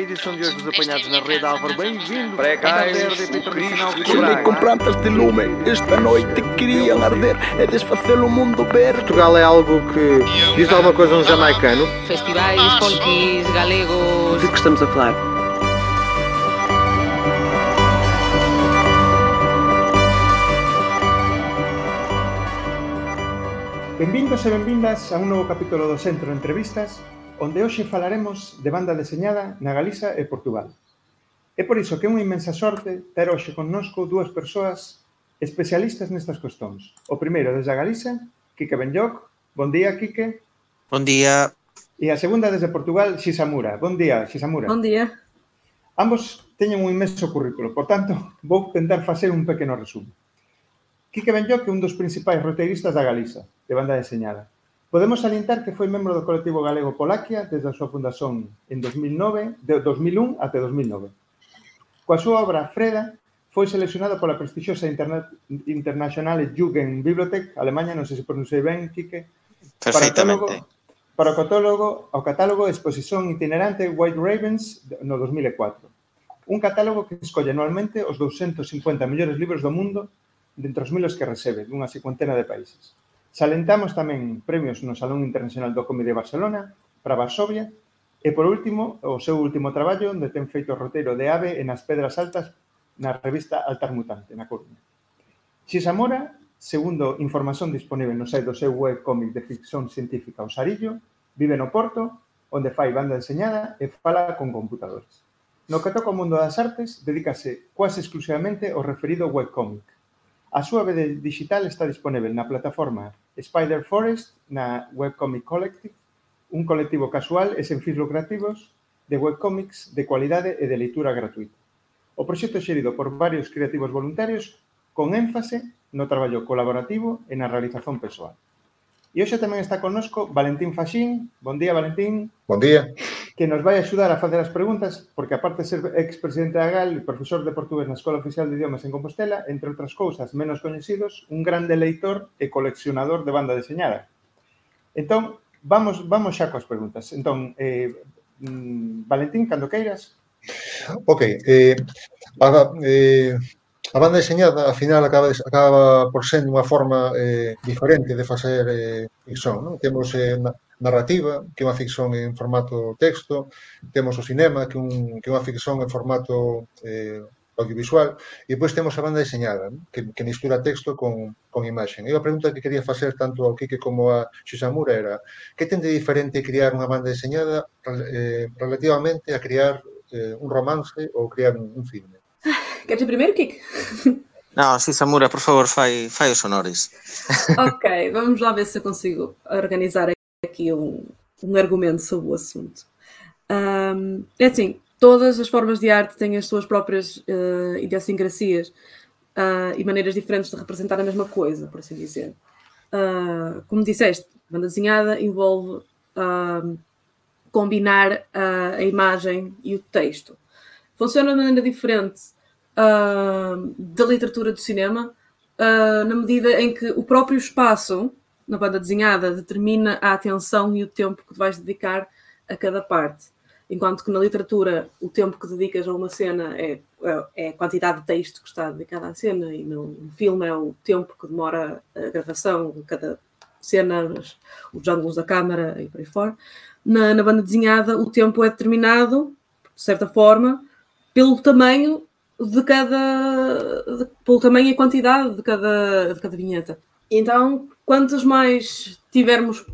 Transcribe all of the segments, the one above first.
Edição de hoje dos apanhados na rede Álvaro, bem-vindo. Internacional de Chile com plantas de lume, esta noite queriam arder e desfazer o mundo verde. Portugal é algo que diz alguma coisa a um jamaicano. festivais folkis galegos. De que estamos a falar? Benvindos e benvindas a un novo capítulo do Centro de Entrevistas onde hoxe falaremos de banda deseñada na Galiza e Portugal. É por iso que é unha inmensa sorte ter hoxe connosco dúas persoas especialistas nestas cuestións. O primeiro desde a Galiza, Quique Benlloc. Bon día, Quique. Bon día. E a segunda desde Portugal, Xisamura. Bon día, Xisamura. Bon día. Ambos teñen un inmenso currículo, por tanto, vou tentar facer un pequeno resumo. Quique Benlloc é un dos principais roteiristas da Galiza, de banda deseñada Podemos salientar que foi membro do colectivo galego Polaquia desde a súa fundación en 2009, de 2001 até 2009. Coa súa obra Freda foi seleccionado pola prestixiosa Internet, International Jugend Bibliothek, Alemanha, non sei se pronunciei ben, Quique, perfectamente. Para o catálogo, ao catálogo Exposición Itinerante White Ravens no 2004. Un catálogo que escolle anualmente os 250 mellores libros do mundo dentre os milos que recebe dunha cincuentena de países. Salentamos tamén premios no Salón Internacional do Cómic de Barcelona para Varsovia e, por último, o seu último traballo onde ten feito o roteiro de Ave en as Pedras Altas na revista Altar Mutante, na Coruña. Xisa Mora, segundo información disponible no site do seu web cómic de ficción científica Osarillo, vive no Porto, onde fai banda enseñada e fala con computadores. No que toca o mundo das artes, dedícase quase exclusivamente ao referido webcomic, A súa vede digital está disponível na plataforma Spider Forest, na Webcomic Collective, un colectivo casual e sen fins lucrativos de webcomics de cualidade e de leitura gratuita. O proxecto xerido por varios creativos voluntarios con énfase no traballo colaborativo e na realización persoal. E hoxe tamén está connosco Valentín Faxín. Bon día, Valentín. Bon día. Que nos vai axudar a facer as preguntas, porque aparte de ser expresidente da GAL e profesor de portugués na Escola Oficial de Idiomas en Compostela, entre outras cousas menos coñecidos, un grande leitor e coleccionador de banda deseñada. Entón, vamos, vamos xa coas preguntas. Entón, eh, mm, Valentín, cando queiras, Ok, eh, para, eh, A banda deseñada, ao final, acaba, acaba por ser unha forma eh, diferente de facer eh, ficción. Non? Temos eh, na, narrativa, que é unha ficción en formato texto, temos o cinema, que, un, que é unha ficción en formato eh, audiovisual, e depois temos a banda deseñada, non? que, que mistura texto con, con imaxen. E a pregunta que quería facer tanto ao Quique como a Xisamura era que ten de diferente criar unha banda deseñada eh, relativamente a criar eh, un romance ou criar un, un filme? Queres ir primeiro, Kik? Não, sim, Samura, por favor, fai, fai os sonores. ok, vamos lá ver se eu consigo organizar aqui um, um argumento sobre o assunto. Um, é assim, todas as formas de arte têm as suas próprias uh, idiosincrasias uh, e maneiras diferentes de representar a mesma coisa, por assim dizer. Uh, como disseste, banda desenhada envolve combinar a imagem e o texto funciona de maneira diferente uh, da literatura do cinema, uh, na medida em que o próprio espaço na banda desenhada determina a atenção e o tempo que vais dedicar a cada parte. Enquanto que na literatura o tempo que dedicas a uma cena é, é a quantidade de texto que está dedicada à cena, e no, filme é o tempo que demora a gravação cada cena, os ângulos da câmara e por aí fora. Na, na banda desenhada o tempo é determinado, de certa forma, pelo tamanho de cada. De, pelo tamanho e quantidade de cada, de cada vinheta. Então, quantos mais tivermos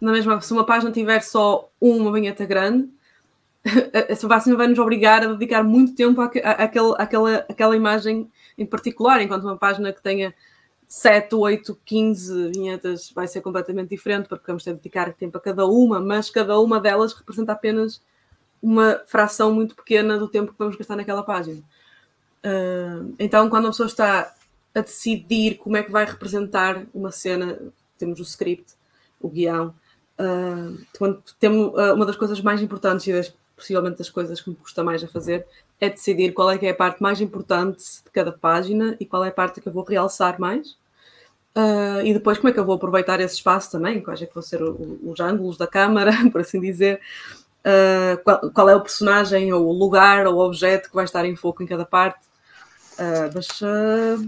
na mesma. Se uma página tiver só uma vinheta grande, essa vacina vai nos obrigar a dedicar muito tempo àquele, àquela, àquela imagem em particular, enquanto uma página que tenha 7, 8, 15 vinhetas vai ser completamente diferente, porque vamos ter de dedicar tempo a cada uma, mas cada uma delas representa apenas uma fração muito pequena do tempo que vamos gastar naquela página. Uh, então, quando a pessoa está a decidir como é que vai representar uma cena, temos o script, o guião. Uh, temos, uh, uma das coisas mais importantes e das, possivelmente das coisas que me custa mais a fazer é decidir qual é que é a parte mais importante de cada página e qual é a parte que eu vou realçar mais. Uh, e depois como é que eu vou aproveitar esse espaço também, quais é que vão ser o, os ângulos da câmara, por assim dizer, uh, qual, qual, é o personagem, ou o lugar, ou o objeto que vai estar em foco em cada parte. Uh, mas, uh,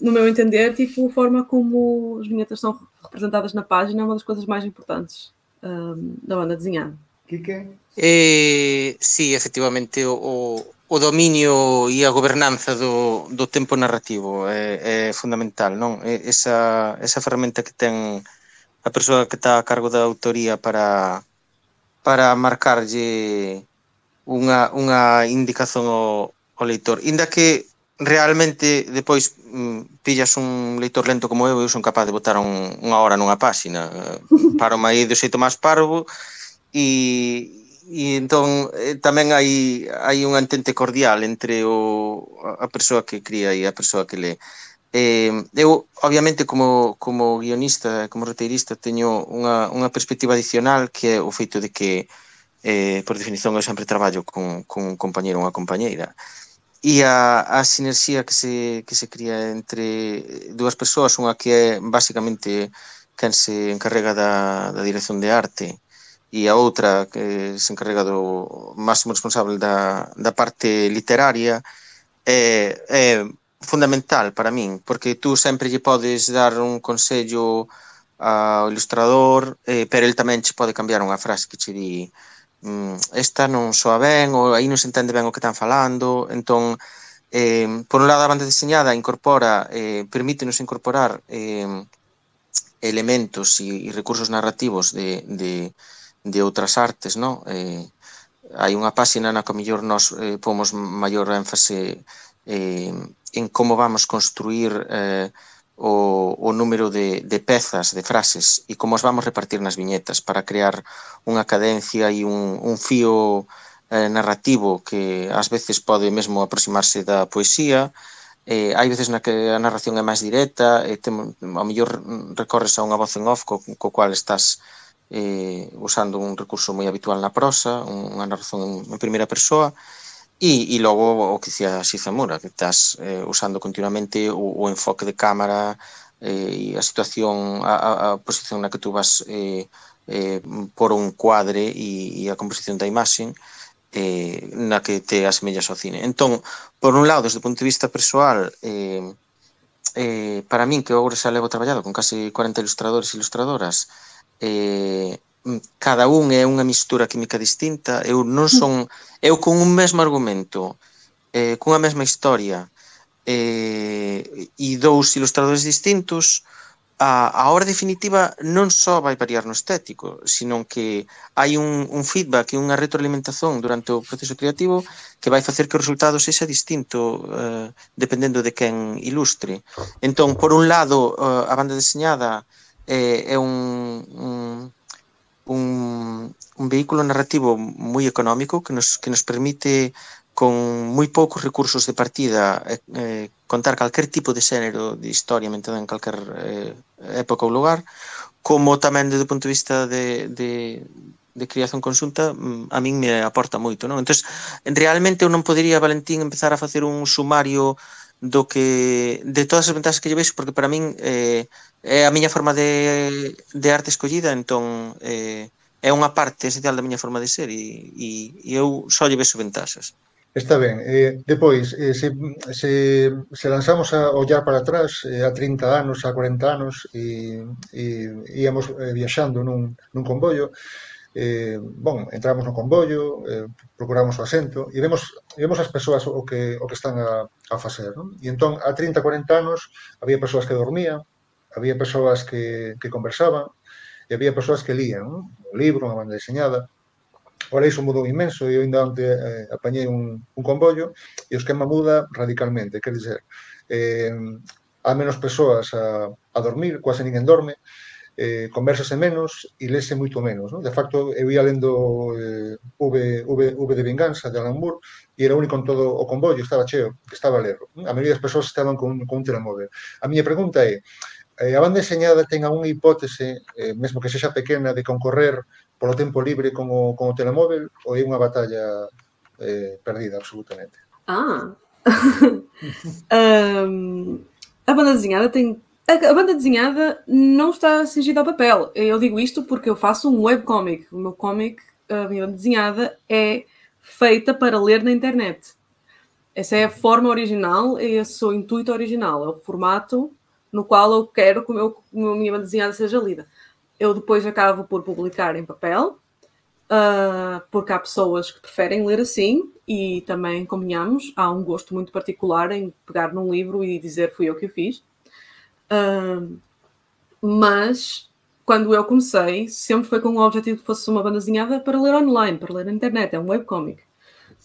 no meu entender, tipo, a forma como as vinhetas são representadas na página é uma das coisas mais importantes da banda desenhada. Kike? Eh, sí, efectivamente, o, o dominio e a gobernanza do, do tempo narrativo é, é fundamental, non? Esa, esa ferramenta que ten a persoa que está a cargo da autoría para para marcarlle unha, unha indicación ao, ao leitor. Inda que realmente depois mm, pillas un leitor lento como eu, eu son capaz de botar un, unha hora nunha páxina, eh, paro aí do xeito máis parvo e, e entón eh, tamén hai hai un entente cordial entre o a persoa que cría e a persoa que lee Eh, eu obviamente como como guionista, como roteirista teño unha unha perspectiva adicional que é o feito de que eh por definición eu sempre traballo con con un compañero ou unha compañeira e a, a sinerxía que se, que se cría entre dúas persoas, unha que é basicamente quen se encarrega da, da dirección de arte e a outra que se encarrega do máximo responsable da, da parte literaria é, é fundamental para min, porque tú sempre lle podes dar un consello ao ilustrador, eh, pero el tamén che pode cambiar unha frase que che di mm, esta non soa ben, ou aí non se entende ben o que están falando, entón, eh, por un lado a banda diseñada incorpora, eh, permítenos incorporar eh, elementos e, e recursos narrativos de, de, de outras artes, no? Eh, hai unha páxina na que mellor nos eh, pomos maior énfase eh, en como vamos construir eh, o, o número de, de pezas, de frases e como as vamos repartir nas viñetas para crear unha cadencia e un, un fío eh, narrativo que ás veces pode mesmo aproximarse da poesía eh, hai veces na que a narración é máis directa e tem, ao mellor recorres a unha voz en off co, co cual estás eh, usando un recurso moi habitual na prosa unha narración en, en primeira persoa E, e logo o que dicía Xizamura, que estás eh, usando continuamente o, o enfoque de cámara eh, e a situación, a, a posición na que tú vas eh, eh, por un cuadre e, e a composición da imaxe eh, na que te asemellas ao cine. Entón, por un lado, desde o punto de vista persoal, eh, eh, para min que agora xa levo traballado con case 40 ilustradores e ilustradoras, eh, Mm, cada un é unha mistura química distinta, eu non son mm. eu con un mesmo argumento, eh cunha mesma historia, eh e dous ilustradores distintos, a a obra definitiva non só vai variar no estético, senón que hai un un feedback e unha retroalimentación durante o proceso creativo que vai facer que o resultado sexa distinto eh dependendo de quen ilustre. Entón, por un lado, eh, a banda deseñada eh, é un, un un, un vehículo narrativo moi económico que nos, que nos permite con moi poucos recursos de partida eh, eh contar calquer tipo de xénero de historia mentada en calquer eh, época ou lugar, como tamén desde o punto de vista de, de, de criación consunta mm, a min me aporta moito, non? Entón, realmente eu non podería, Valentín, empezar a facer un sumario do que de todas as ventaxas que lle vexo porque para min eh, é a miña forma de, de arte escollida entón eh, é unha parte esencial da miña forma de ser e, e, e eu só lle vexo ventaxas Está ben. Eh, depois, eh, se, se, se lanzamos a ollar para atrás eh, a 30 anos, a 40 anos e, e íamos eh, viaxando nun, nun convollo, eh, bon, entramos no convollo, eh, procuramos o asento e vemos, vemos as persoas o que, o que están a, a facer. Non? E entón, a 30, 40 anos, había persoas que dormían, había persoas que, que conversaban, e había persoas que lían, non? un libro, unha banda diseñada. Ora iso mudou inmenso, e eu ainda onte eh, apañei un, un convollo e o esquema muda radicalmente, quer dizer, eh, há menos persoas a, a dormir, quase ninguén dorme, eh, conversase menos e lese moito menos. No? De facto, eu ia lendo eh, v, v, v de Vinganza, de Alan Moore, e era único en todo o convollo, estaba cheo, que estaba a ler. A maioría das persoas estaban con, con un telemóvel. A miña pregunta é, eh, a banda enseñada ten unha hipótese, eh, mesmo que sexa pequena, de concorrer polo tempo libre con o, con o telemóvel ou é unha batalla eh, perdida absolutamente? Ah, um, a banda desenhada tem a banda desenhada não está cingida ao papel. Eu digo isto porque eu faço um webcomic. O meu comic a minha banda desenhada é feita para ler na internet. Essa é a forma original, é esse o intuito original, é o formato no qual eu quero que o meu, a minha banda desenhada seja lida. Eu depois acabo por publicar em papel, uh, porque há pessoas que preferem ler assim e também, convenhamos, há um gosto muito particular em pegar num livro e dizer fui eu que o fiz. Uh, mas quando eu comecei, sempre foi com o objetivo que fosse uma banda desenhada para ler online, para ler na internet, é um webcomic.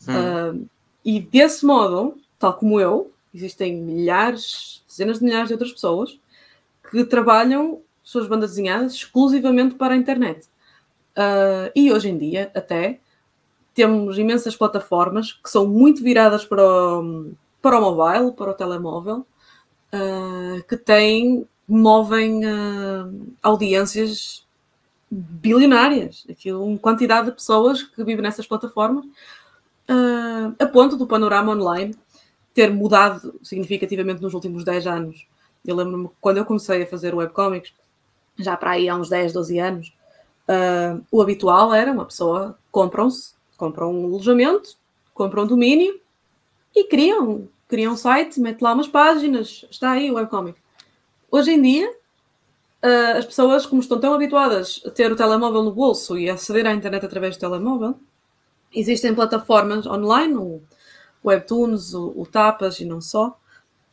Uh, e desse modo, tal como eu, existem milhares, dezenas de milhares de outras pessoas que trabalham suas bandas desenhadas exclusivamente para a internet. Uh, e hoje em dia, até, temos imensas plataformas que são muito viradas para o, para o mobile, para o telemóvel, uh, que têm movem uh, audiências bilionárias, aquilo, uma quantidade de pessoas que vivem nessas plataformas, uh, a ponto do panorama online ter mudado significativamente nos últimos 10 anos. Eu lembro-me quando eu comecei a fazer webcomics, já para aí há uns 10, 12 anos, uh, o habitual era uma pessoa compram-se, compram um alojamento, compram um domínio e criam, criam um site, mete lá umas páginas, está aí o webcomic. Hoje em dia, uh, as pessoas, como estão tão habituadas a ter o telemóvel no bolso e a aceder à internet através do telemóvel, existem plataformas online, o Webtoons, o, Tapas e não só,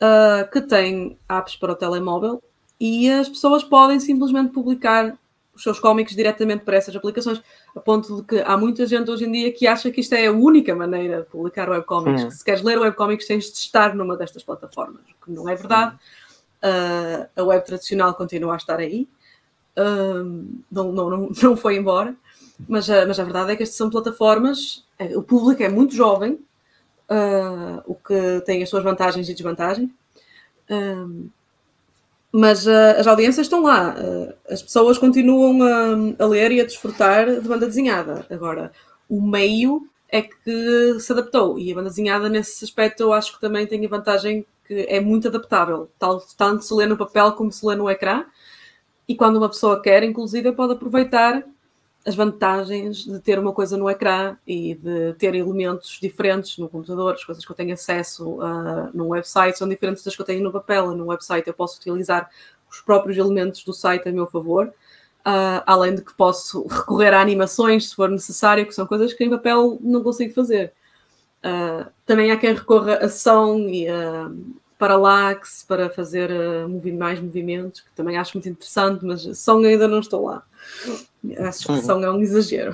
uh, que têm apps para o telemóvel e as pessoas podem simplesmente publicar os seus cómics diretamente para essas aplicações, a ponto de que há muita gente hoje em dia que acha que isto é a única maneira de publicar webcomics, que se queres ler webcomics tens de estar numa destas plataformas, o que não é verdade. Uh, a web tradicional continua a estar aí, uh, não, não, não, não foi embora, mas, uh, mas a verdade é que estas são plataformas, é, o público é muito jovem, o que tem as suas vantagens e desvantagens, mas as audiências estão lá, as pessoas continuam a, a ler e a desfrutar de banda desenhada. Agora, o meio é que se adaptou e a banda desenhada nesse aspecto eu acho que também tem a vantagem que é muito adaptável, tanto se lê no papel como se lê no ecrã. E quando uma pessoa quer, inclusive, pode aproveitar as vantagens de ter uma coisa no ecrã e de ter elementos diferentes no computador, as coisas que eu tenho acesso uh, no website são diferentes das que eu tenho no papel. No website eu posso utilizar os próprios elementos do site a meu favor, uh, além de que posso recorrer a animações se for necessário, que são coisas que em papel não consigo fazer. Uh, também há quem recorra a som e a parallax para fazer uh, mais movimentos, que também acho muito interessante, mas som ainda não estou lá. Acho que uhum. som é um exagero,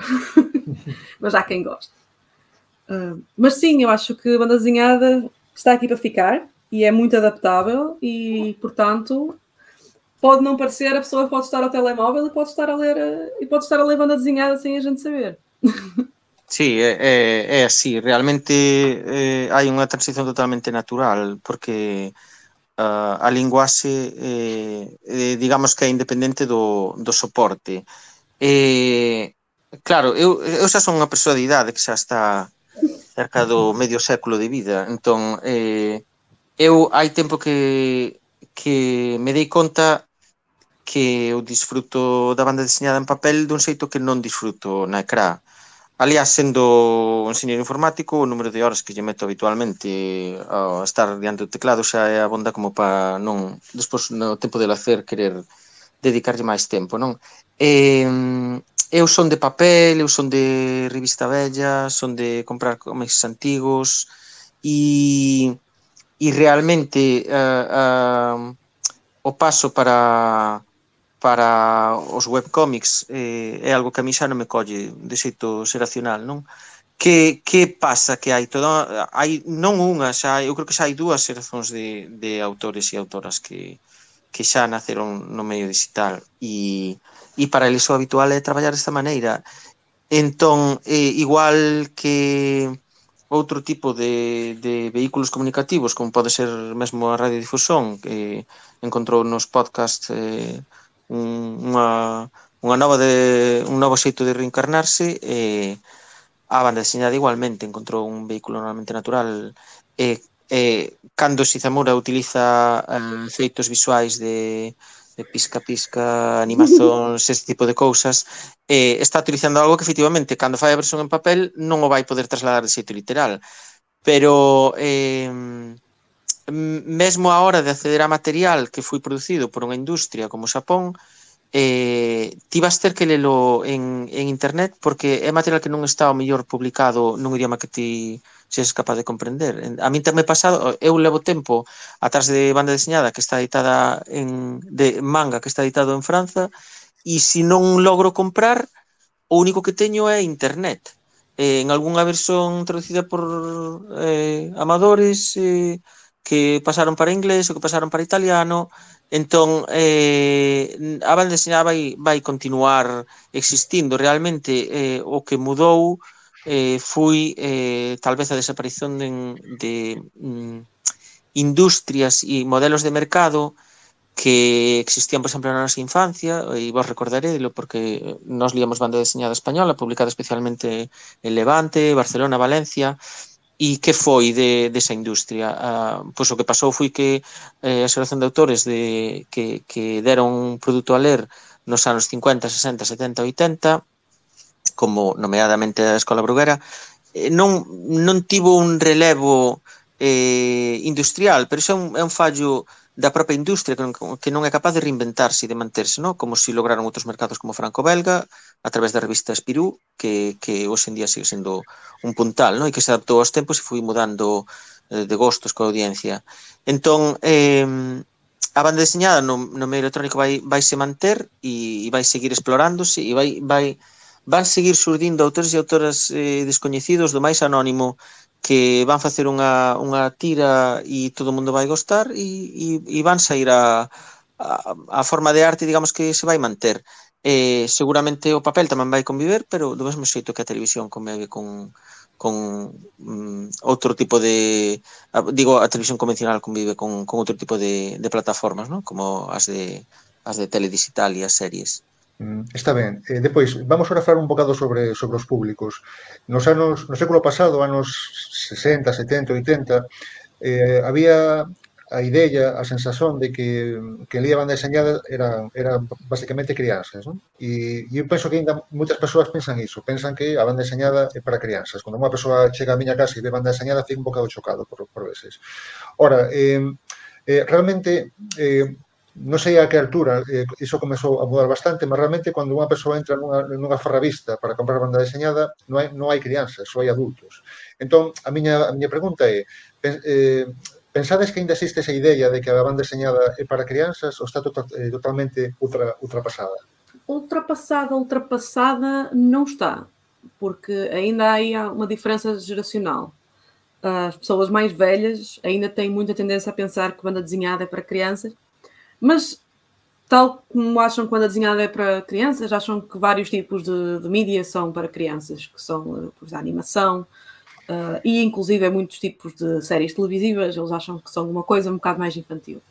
mas há quem goste. Uh, mas sim, eu acho que a banda desenhada está aqui para ficar e é muito adaptável e, portanto, pode não parecer, a pessoa pode estar ao telemóvel e pode estar a ler, e pode estar a ler banda desenhada sem a gente saber. Sí, é, é así, realmente eh, hai unha transición totalmente natural, porque uh, a linguaxe, eh, eh, digamos que é independente do, do soporte. Eh, claro, eu, eu xa son unha persoa de idade que xa está cerca do medio século de vida, entón, eh, eu hai tempo que, que me dei conta que eu disfruto da banda deseñada en papel dun xeito que non disfruto na ecrá. Aliás, sendo enxeñeiro informático, o número de horas que lle meto habitualmente a estar diante do teclado xa é abonda como para non, despois no tempo de lacer querer dedicarlle máis tempo, non? E, eu son de papel, eu son de revista bella, son de comprar cómics antigos e e realmente uh, uh, o paso para para os webcomics eh, é algo que a mí xa non me colle de xeito xeracional, non? Que, que pasa que hai toda hai non unha, xa eu creo que xa hai dúas xeracións de, de autores e autoras que, que xa naceron no medio digital e, e para eles o habitual é traballar desta maneira entón, eh, igual que outro tipo de, de vehículos comunicativos como pode ser mesmo a radiodifusión que eh, encontrou nos podcast eh, unha, unha nova de, un novo xeito de reencarnarse e a banda deseñada igualmente encontrou un vehículo normalmente natural e, e cando Shizamura utiliza eh, feitos visuais de, de pisca pisca, animazóns, ese tipo de cousas, eh, está utilizando algo que efectivamente cando fai a versión en papel non o vai poder trasladar de xeito literal. Pero eh, mesmo a hora de acceder a material que foi producido por unha industria como Xapón, eh, ti vas ter que lelo en, en internet porque é material que non está o mellor publicado nun idioma que ti ses capaz de comprender. A mí tamén pasado, eu levo tempo atrás de banda deseñada que está editada en, de manga que está editado en Franza e se non logro comprar, o único que teño é internet. Eh, en algunha versión traducida por eh, amadores, eh, que pasaron para inglés, o que pasaron para italiano, entón eh, a banda deseñada vai, vai continuar existindo. Realmente eh, o que mudou eh, foi eh, tal vez a desaparición de, de mm, industrias e modelos de mercado que existían, por exemplo, na nosa infancia, e vos recordarélo porque nos liamos banda deseñada española, publicada especialmente en Levante, Barcelona, Valencia, E que foi de, desa industria? Ah, pois o que pasou foi que eh, a xeración de autores de, que, que deron un produto a ler nos anos 50, 60, 70, 80, como nomeadamente a Escola Bruguera, eh, non, non tivo un relevo eh, industrial, pero iso é un, é un fallo da propia industria que non, que non é capaz de reinventarse e de manterse, no? como si lograron outros mercados como Franco-Belga, a través da revista Espirú, que, que hoxe en día sigue sendo un puntal, non? e que se adaptou aos tempos e foi mudando eh, de gostos coa audiencia. Entón, eh, a banda deseñada no, no medio electrónico vai, vai se manter e, e vai seguir explorándose e vai, vai, van seguir surdindo autores e autoras eh, descoñecidos do máis anónimo que van facer unha, unha tira e todo o mundo vai gostar e, e, e van sair a, a, a forma de arte, digamos que se vai manter eh, seguramente o papel tamén vai conviver, pero do mesmo xeito que a televisión convive con con mm, outro tipo de digo a televisión convencional convive con, con outro tipo de, de plataformas, ¿no? como as de as de teledigital e as series. Mm, está ben. Eh, depois, vamos ahora a falar un bocado sobre sobre os públicos. Nos anos, no século pasado, anos 60, 70, 80, eh, había a idea, a sensación de que, que liaban deseñada era, era basicamente crianzas. Non? E, e eu penso que ainda moitas persoas pensan iso, pensan que a banda deseñada é para crianzas. Cando unha persoa chega a miña casa e ve banda deseñada, fica un bocado chocado por, por veces. Ora, eh, eh, realmente, eh, non sei a que altura, eh, iso comezou a mudar bastante, mas realmente cando unha persoa entra nunha, nunha ferravista para comprar banda deseñada, non hai, non hai crianzas, só hai adultos. Entón, a miña, a miña pregunta é, eh, pensades que ainda existe esa idea de que a banda deseñada é para crianzas ou está total, eh, totalmente ultra, ultrapassada? Ultrapassada, ultrapassada não está, porque ainda há uma diferença geracional. As pessoas mais velhas ainda têm muita tendência a pensar que banda desenhada é para crianças mas, tal como acham que quando a desenhada é para crianças, acham que vários tipos de, de mídia são para crianças, que são uh, a animação uh, e, inclusive, muitos tipos de séries televisivas, eles acham que são uma coisa um bocado mais infantil.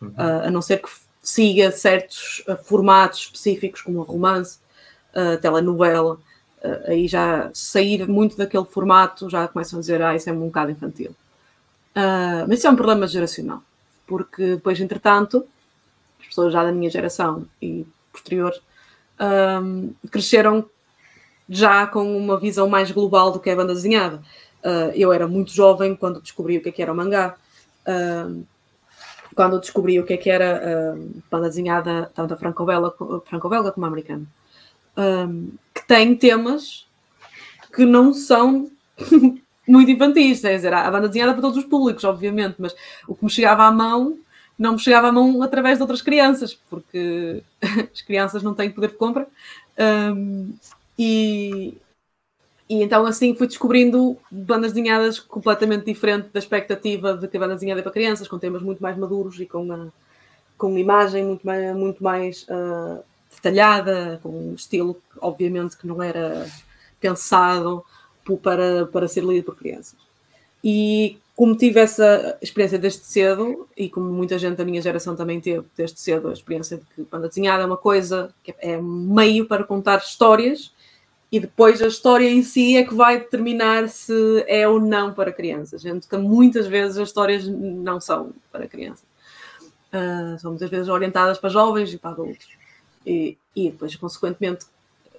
Uhum. Uh, a não ser que siga certos uh, formatos específicos, como romance, telenovela, aí já sair muito daquele formato, já começam a dizer, ah, isso é um bocado infantil. mas isso é um problema geracional, porque depois, entretanto, pessoas já da minha geração e posterior, cresceram já com uma visão mais global do que é a banda desenhada. Uh, eu era muito jovem quando descobri o que, é que era o mangá. Uh, quando descobri o que, é que era uh, banda desenhada, tanto a franco-belga franco como a americana, que tem temas que não são muito infantis, quer dizer, a banda desenhada para todos os públicos, obviamente, mas o que me chegava à mão não me chegava à mão através de outras crianças, porque as crianças não têm poder de compra. E, e então assim fui descobrindo bandas desenhadas completamente diferente da expectativa de que a banda desenhada é para crianças, com temas muito mais maduros e com uma, com uma imagem muito mais, muito mais uh, detalhada, com um estilo, obviamente, que não era pensado para, para ser lido por crianças. E como tive essa experiência desde cedo, e como muita gente da minha geração também teve desde cedo, a experiência de que banda desenhada é uma coisa, que é meio para contar histórias, e depois a história em si é que vai determinar se é ou não para crianças. Gente, que muitas vezes as histórias não são para crianças. Uh, são muitas vezes orientadas para jovens e para adultos. E, e depois, consequentemente,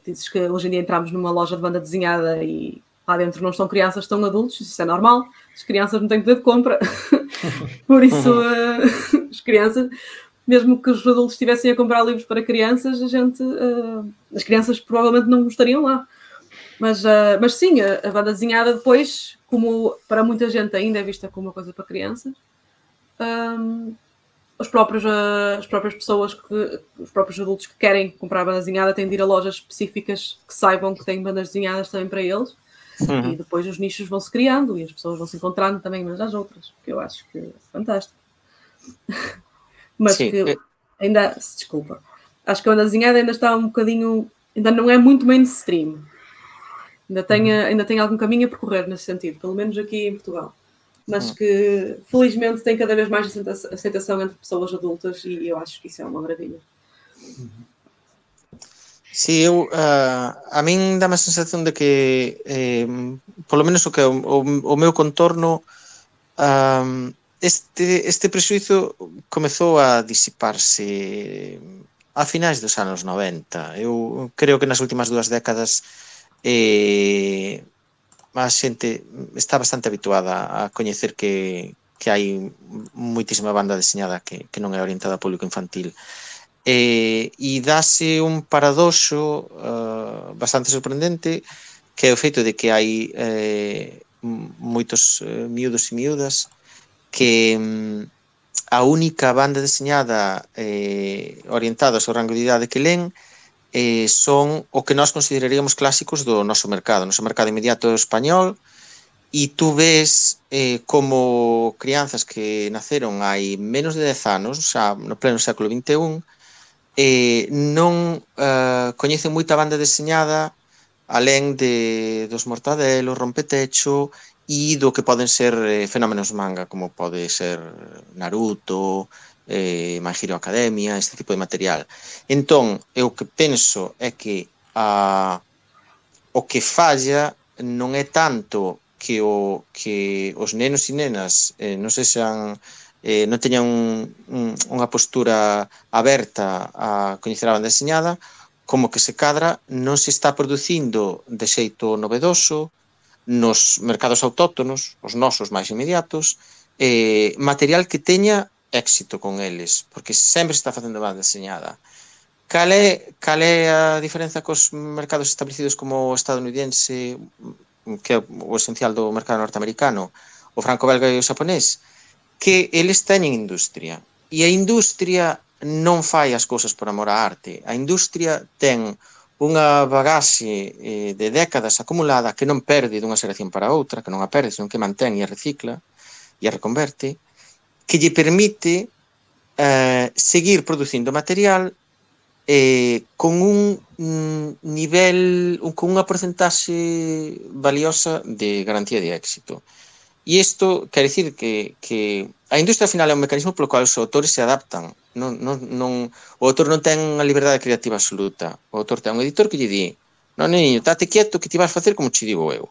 dizes que hoje em dia entramos numa loja de banda desenhada e lá dentro não estão crianças, estão adultos, isso é normal. As crianças não têm poder de compra, por isso uh, as crianças, mesmo que os adultos estivessem a comprar livros para crianças, a gente, uh, as crianças provavelmente não estariam lá. Mas, uh, mas sim, a, a, banda desenhada depois, como para muita gente ainda é vista como uma coisa para crianças, um, os próprios, uh, as próprias pessoas, que, os próprios adultos que querem comprar banda desenhada têm de ir a lojas específicas que saibam que têm bandas desenhadas também para eles. Uhum. E depois os nichos vão se criando e as pessoas vão se encontrando também umas às outras, que eu acho que é fantástico. Mas Sim. que é- ainda, desculpa, acho que a banda desenhada ainda está um bocadinho, ainda não é muito mainstream. Ainda tem, uhum. ainda tem algum caminho a percorrer nesse sentido, pelo menos aqui em Portugal. Mas que felizmente tem cada vez mais aceitação entre pessoas adultas e eu acho que isso é uma maravilha. Uhum. Sí, eu uh, a min dá a sensación de que eh, polo menos o que o, o, o meu contorno um, este, este prexuizo comezou a disiparse a finais dos anos 90. Eu creo que nas últimas dúas décadas eh, a xente está bastante habituada a coñecer que, que hai moitísima banda deseñada que, que non é orientada ao público infantil. Eh, e dase un paradoxo uh, bastante sorprendente que é o feito de que hai eh, moitos eh, miúdos e miúdas que mm, a única banda deseñada eh, orientada ao rango de idade que len eh, son o que nós consideraríamos clásicos do noso mercado, noso mercado inmediato español, e tú ves eh, como crianzas que naceron hai menos de 10 anos, xa no pleno século XXI, eh, non eh, coñecen moita banda deseñada alén de dos Mortadelo, Rompetecho e do que poden ser eh, fenómenos manga como pode ser Naruto, eh, My Hero Academia, este tipo de material. Entón, eu que penso é que a, o que falla non é tanto que o que os nenos e nenas eh, non sexan eh, non teñan un, un, unha postura aberta a coñecer a banda deseñada, como que se cadra non se está producindo de xeito novedoso, nos mercados autóctonos, os nosos máis inmediatos, eh, material que teña éxito con eles, porque sempre se está facendo banda deseñada. Cal é, cal é a diferenza cos mercados establecidos como o estadounidense, que é o esencial do mercado norteamericano, o franco-belga e o xaponés? Que eles teñen industria. E a industria non fai as cousas por amor á arte. A industria ten unha bagaxe eh, de décadas acumulada que non perde dunha selección para outra, que non a perde, senón que mantén e recicla e a reconverte, que lle permite eh, seguir producindo material eh, con un mm, nivel, un, con unha porcentaxe valiosa de garantía de éxito. E isto quer dicir que, que a industria final é un mecanismo polo cual os autores se adaptan. Non, non, non, o autor non ten a liberdade creativa absoluta. O autor ten un editor que lle di non, niño, tate quieto que ti vas facer como che digo eu.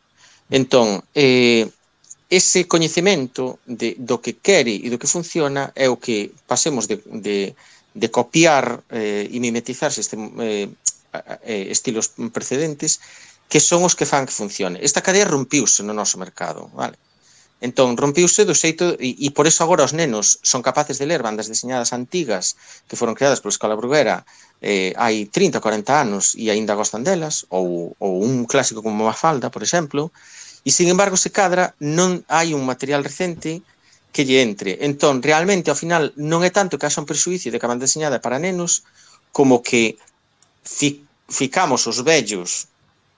Entón, eh, ese coñecemento de, do que quere e do que funciona é o que pasemos de, de, de copiar eh, e mimetizarse este, eh, eh, estilos precedentes que son os que fan que funcione. Esta cadea rompiuse no noso mercado, vale? Entón, rompiuse do xeito, e, e por eso agora os nenos son capaces de ler bandas deseñadas antigas que foron creadas pola Escola Bruguera eh, hai 30 40 anos e aínda gostan delas, ou, ou un clásico como Mafalda, por exemplo, e, sin embargo, se cadra, non hai un material recente que lle entre. Entón, realmente, ao final, non é tanto que haxa un presuicio de que a banda deseñada para nenos, como que fi, ficamos os vellos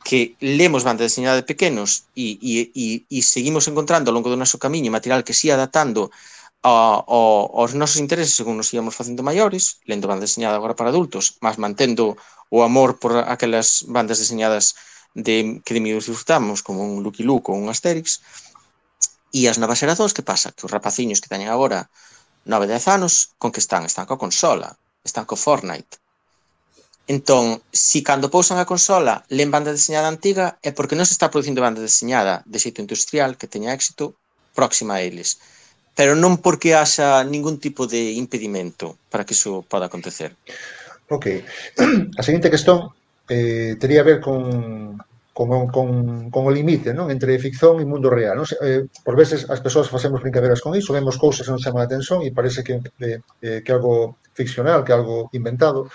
que lemos banda deseñada de pequenos e, e, e, e seguimos encontrando ao longo do noso camiño material que se adaptando ao, ao, aos nosos intereses según nos íamos facendo maiores, lendo banda deseñada agora para adultos, mas mantendo o amor por aquelas bandas deseñadas de, que de miúdos disfrutamos, como un Lucky Luke ou un Asterix, e as novas xerazóns, que pasa? Que os rapaciños que teñen agora 9-10 anos, con que están? Están coa consola, están co Fortnite, Entón, si cando pousan a consola len banda deseñada antiga é porque non se está producindo banda deseñada de xeito industrial que teña éxito próxima a eles pero non porque haxa ningún tipo de impedimento para que iso poda acontecer. Ok. A seguinte questón eh, teria a ver con, con, con, con o limite non entre ficción e mundo real. Non? Eh, por veces as persoas facemos brincadeiras con iso, vemos cousas que non chaman a atención e parece que, eh, eh que é algo ficcional, que é algo inventado,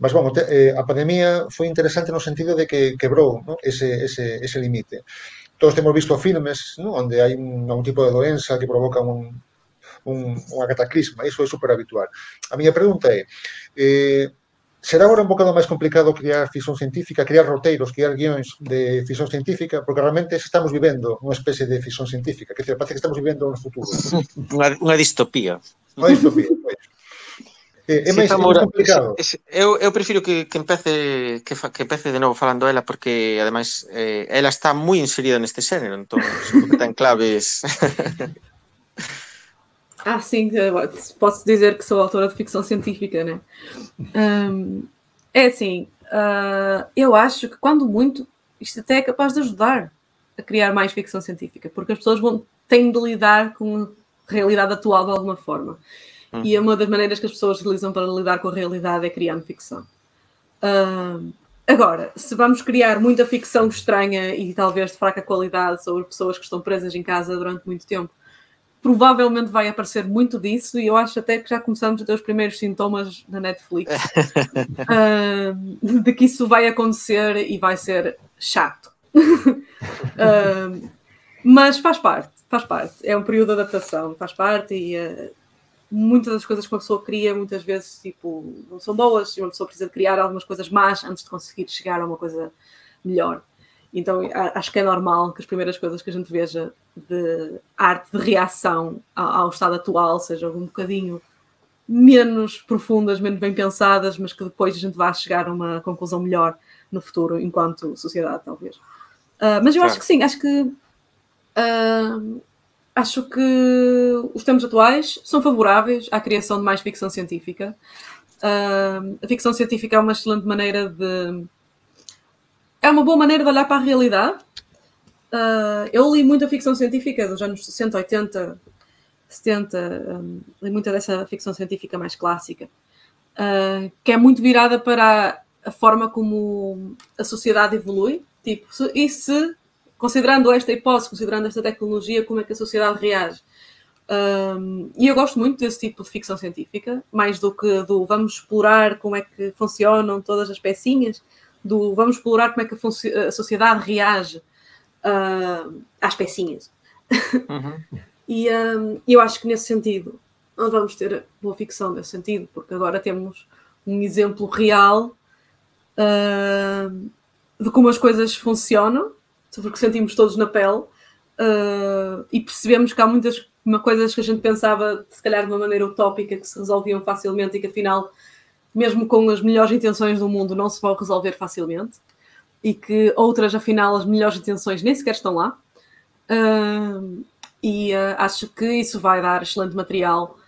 Mas, bueno, te, eh, a pandemia foi interesante no sentido de que quebrou ¿no? ese, ese, ese limite. Todos temos visto filmes ¿no? onde hai un, un tipo de doença que provoca un, un, unha cataclisma, iso é super habitual. A miña pregunta é, eh, será agora un bocado máis complicado criar ficción científica, criar roteiros, criar guións de ficción científica, porque realmente estamos vivendo unha especie de ficción científica, que parece que estamos vivendo un futuro. unha, unha distopía. Unha distopía, pois. É máis, sí, máis complicado. Es, eu, eu prefiro que, que empece que, fa, que empece de novo falando ela porque ademais eh, ela está moi inserida neste xénero, entón que ten claves Ah, sim, posso dizer que sou autora de ficção científica, né? Um, é assim, uh, eu acho que quando muito, isto até é capaz de ajudar a criar mais ficção científica, porque as pessoas vão têm de lidar com a realidade atual de alguma forma. Hum. E uma das maneiras que as pessoas utilizam para lidar com a realidade é criando ficção. Uh, agora, se vamos criar muita ficção estranha e talvez de fraca qualidade sobre pessoas que estão presas em casa durante muito tempo, provavelmente vai aparecer muito disso e eu acho até que já começamos a ter os primeiros sintomas na Netflix uh, de que isso vai acontecer e vai ser chato. uh, mas faz parte, faz parte. É um período de adaptação, faz parte e uh, muitas das coisas que uma pessoa cria, muitas vezes, tipo, não são boas e uma pessoa precisa criar algumas coisas más antes de conseguir chegar a uma coisa melhor. Então acho que é normal que as primeiras coisas que a gente veja de arte de reação ao, estado atual sejam um bocadinho menos profundas, menos bem pensadas, mas que depois a gente vá chegar a uma conclusão melhor no futuro, enquanto sociedade, talvez. Uh, mas eu acho que sim, acho que uh, acho que os tempos atuais são favoráveis à criação de mais ficção científica. Uh, a ficção científica é uma excelente maneira de é uma boa maneira de olhar para a realidade. Uh, eu li muita ficção científica dos anos 60, 80, 70, um, li muita dessa ficção científica mais clássica, uh, que é muito virada para a, forma como a sociedade evolui. Tipo, e se, considerando esta hipótese, considerando esta tecnologia, como é que a sociedade reage? Um, e eu gosto muito desse tipo de ficção científica, mais do que do vamos explorar como é que funcionam todas as pecinhas do vamos explorar como é que a, a sociedade reage uh, às pecinhas. Uhum. e um, eu acho que nesse sentido nós vamos ter boa ficção nesse sentido, porque agora temos um exemplo real uh, de como as coisas funcionam, sobre o que sentimos todos na pele, uh, e percebemos que há muitas coisas que a gente pensava, se calhar de uma maneira utópica, que se resolviam facilmente e que afinal mesmo com as melhores intenções do mundo, não se vão resolver facilmente e que outras, afinal, as melhores intenções nem sequer estão lá. Uh, e uh, acho que isso vai dar excelente material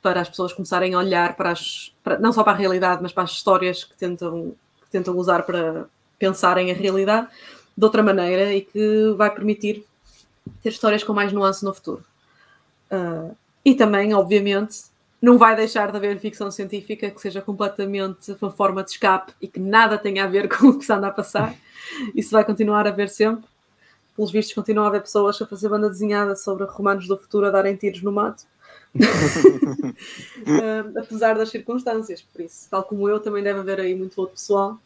para as pessoas começarem a olhar para as, para, não só para a realidade, mas para as histórias que tentam, que tentam usar para pensarem a realidade de outra maneira e que vai permitir ter histórias com mais nuance no futuro. Uh, e também, obviamente, não vai deixar de haver ficção científica que seja completamente uma forma de escape e que nada tenha a ver com o que está a passar. Isso vai continuar a haver sempre. Pelos vistos, continuam a haver pessoas a fazer banda desenhada sobre romanos do futuro a darem tiros no mato. uh, apesar das circunstâncias, por isso, tal como eu, também deve haver aí muito outro pessoal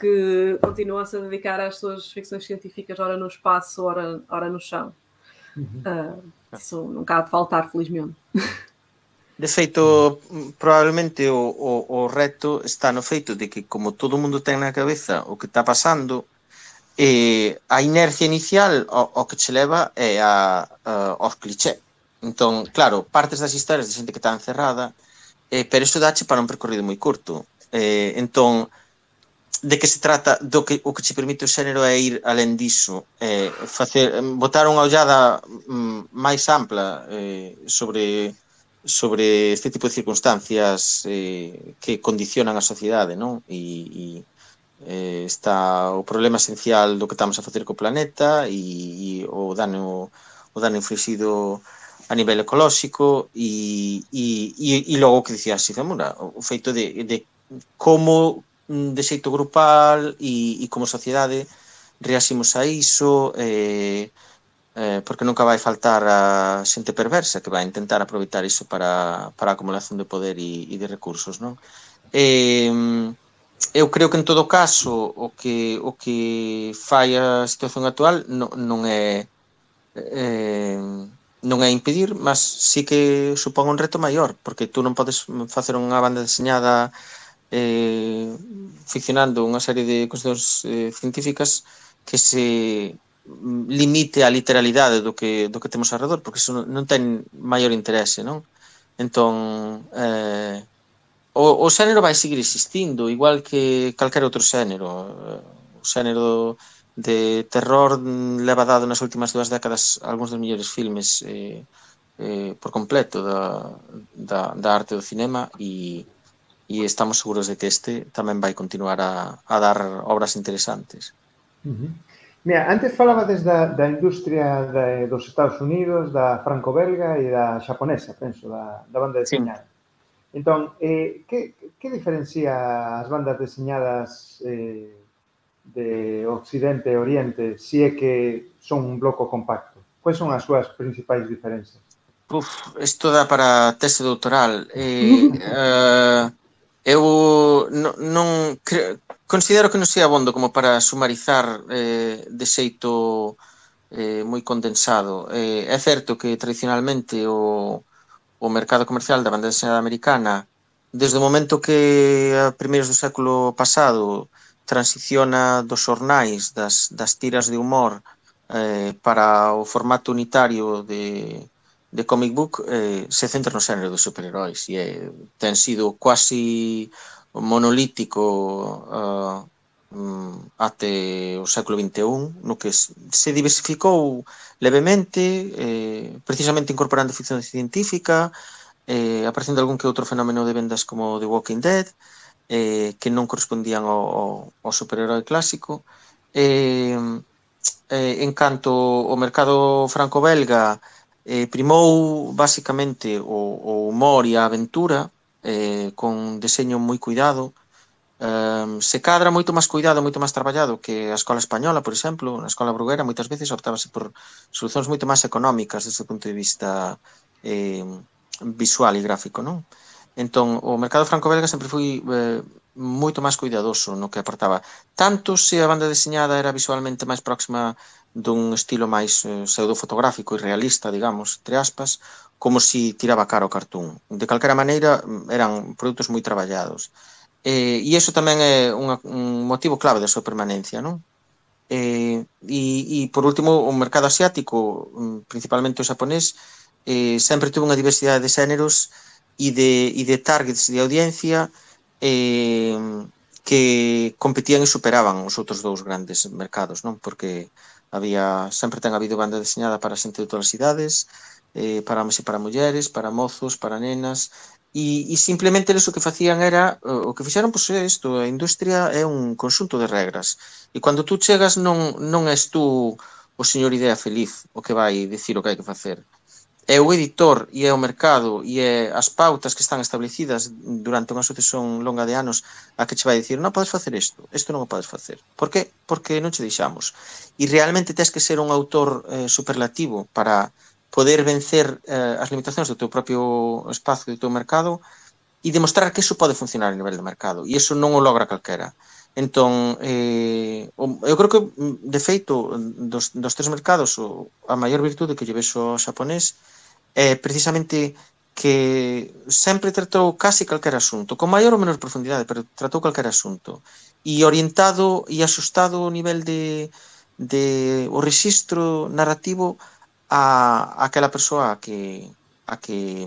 que continua-se a dedicar às suas ficções científicas, ora no espaço, ora, ora no chão. Uhum. Uh, isso nunca há de faltar, felizmente. De feito, probablemente o, o, o reto está no feito de que como todo mundo ten na cabeza o que está pasando, eh, a inercia inicial o, o que che leva é a, a, aos clichés. Entón, claro, partes das historias de xente que está encerrada, eh, pero isto dache para un percorrido moi curto. Eh, entón, de que se trata do que o que che permite o xénero é ir alén diso, eh, facer botar unha ollada mm, máis ampla eh, sobre sobre este tipo de circunstancias eh, que condicionan a sociedade, non? E, e eh, está o problema esencial do que estamos a facer co planeta e, e o dano o dano inflixido a nivel ecolóxico e, e, e, e logo que dicía Sizamura, o feito de, de como de xeito grupal e, e como sociedade reaximos a iso eh, eh, porque nunca vai faltar a xente perversa que vai intentar aproveitar iso para, para a acumulación de poder e, e de recursos non? Eh, eu creo que en todo caso o que o que fai a situación actual non, non é eh, non é impedir, mas sí que supón un reto maior, porque tú non podes facer unha banda deseñada eh, ficcionando unha serie de cuestións eh, científicas que se mm, limite a literalidade do que, do que temos alrededor, porque iso non ten maior interese, non? Entón, eh, o, o xénero vai seguir existindo, igual que calquer outro xénero. O xénero de terror leva dado nas últimas dúas décadas algúns dos mellores filmes eh, eh, por completo da, da, da arte do cinema e, e estamos seguros de que este tamén vai continuar a, a dar obras interesantes. Uh -huh. Mira, antes falabades da, da industria de, dos Estados Unidos, da franco-belga e da xaponesa, penso, da, da banda deseñada. Sí. Entón, eh, que, que diferencia as bandas deseñadas eh, de Occidente e Oriente si é que son un bloco compacto? Quais son as súas principais diferencias? Uf, isto dá para tese doutoral. Eh, uh, eu non, non cre, considero que non sei abondo como para sumarizar eh, de xeito eh, moi condensado. Eh, é certo que tradicionalmente o, o mercado comercial da banda desenhada americana desde o momento que a primeiros do século pasado transiciona dos xornais, das, das tiras de humor eh, para o formato unitario de, de comic book eh, se centra no xénero dos superheróis e eh, ten sido quasi monolítico uh, até o século XXI, no que se diversificou levemente, eh, precisamente incorporando ficción científica, eh, aparecendo algún que outro fenómeno de vendas como The Walking Dead, eh, que non correspondían ao, ao, superherói clásico. Eh, eh, en canto o mercado franco-belga, eh, eh, primou basicamente o, o humor e a aventura eh, con un deseño moi cuidado eh, se cadra moito máis cuidado, moito máis traballado que a escola española, por exemplo na escola bruguera moitas veces optábase por solucións moito máis económicas desde o punto de vista eh, visual e gráfico non? Entón, o mercado franco-belga sempre foi eh, moito máis cuidadoso no que aportaba. Tanto se a banda deseñada era visualmente máis próxima dun estilo máis eh, pseudofotográfico e realista, digamos, entre aspas, como si tiraba cara o cartún. De calquera maneira, eran produtos moi traballados. Eh, e iso tamén é unha, un motivo clave da súa permanencia, non? Eh, e, e, por último, o mercado asiático, mm, principalmente o xaponés, eh, sempre tuvo unha diversidade de xéneros e de, e de targets de audiencia eh, que competían e superaban os outros dous grandes mercados, non? Porque Había, sempre ten habido banda deseñada para xente de todas as idades, eh, para homens e para mulleres, para mozos, para nenas, e, e simplemente eles o que facían era, o que fixeron, pois, é isto, a industria é un conxunto de regras, e cando tú chegas non, non és tú o señor idea feliz o que vai dicir o que hai que facer, é o editor e é o mercado e é as pautas que están establecidas durante unha sucesión longa de anos a que che vai dicir, non podes facer isto, isto non o podes facer. Por que? Porque non che deixamos. E realmente tens que ser un autor eh, superlativo para poder vencer eh, as limitacións do teu propio espacio, do teu mercado e demostrar que iso pode funcionar a nivel de mercado. E iso non o logra calquera. Entón, eh, eu creo que, de feito, dos, dos tres mercados, o, a maior virtude que lle vexo ao xaponés é precisamente que sempre tratou casi calquer asunto, con maior ou menor profundidade, pero tratou calquer asunto, e orientado e asustado o nivel de, de o registro narrativo a, a aquela persoa a que, a que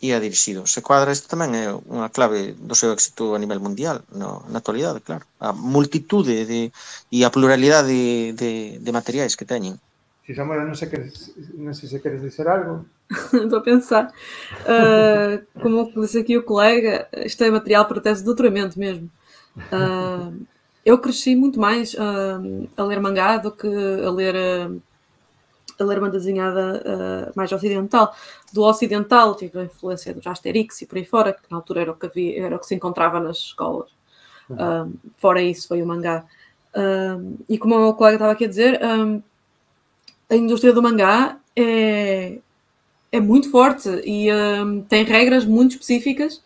ia dirixido. Se cuadra isto tamén é unha clave do seu éxito a nivel mundial no, na actualidade, claro. A multitude de, e a pluralidade de, de, de materiais que teñen. Si Samuel, non sei, que, non sei se queres dizer algo. Estou a pensar. Uh, como disse aqui o colega, isto é material para tese de doutoramento mesmo. Uh, eu cresci muito mais uh, a ler mangá do que a ler a ler banda desenhada uh, mais ocidental. Do ocidental tive a influência dos Asterix e por aí fora, que na altura era o que, havia, era o que se encontrava nas escolas. Um, fora isso, foi o mangá. Um, e como o meu colega estava aqui a dizer, um, a indústria do mangá é, é muito forte e tem regras muito específicas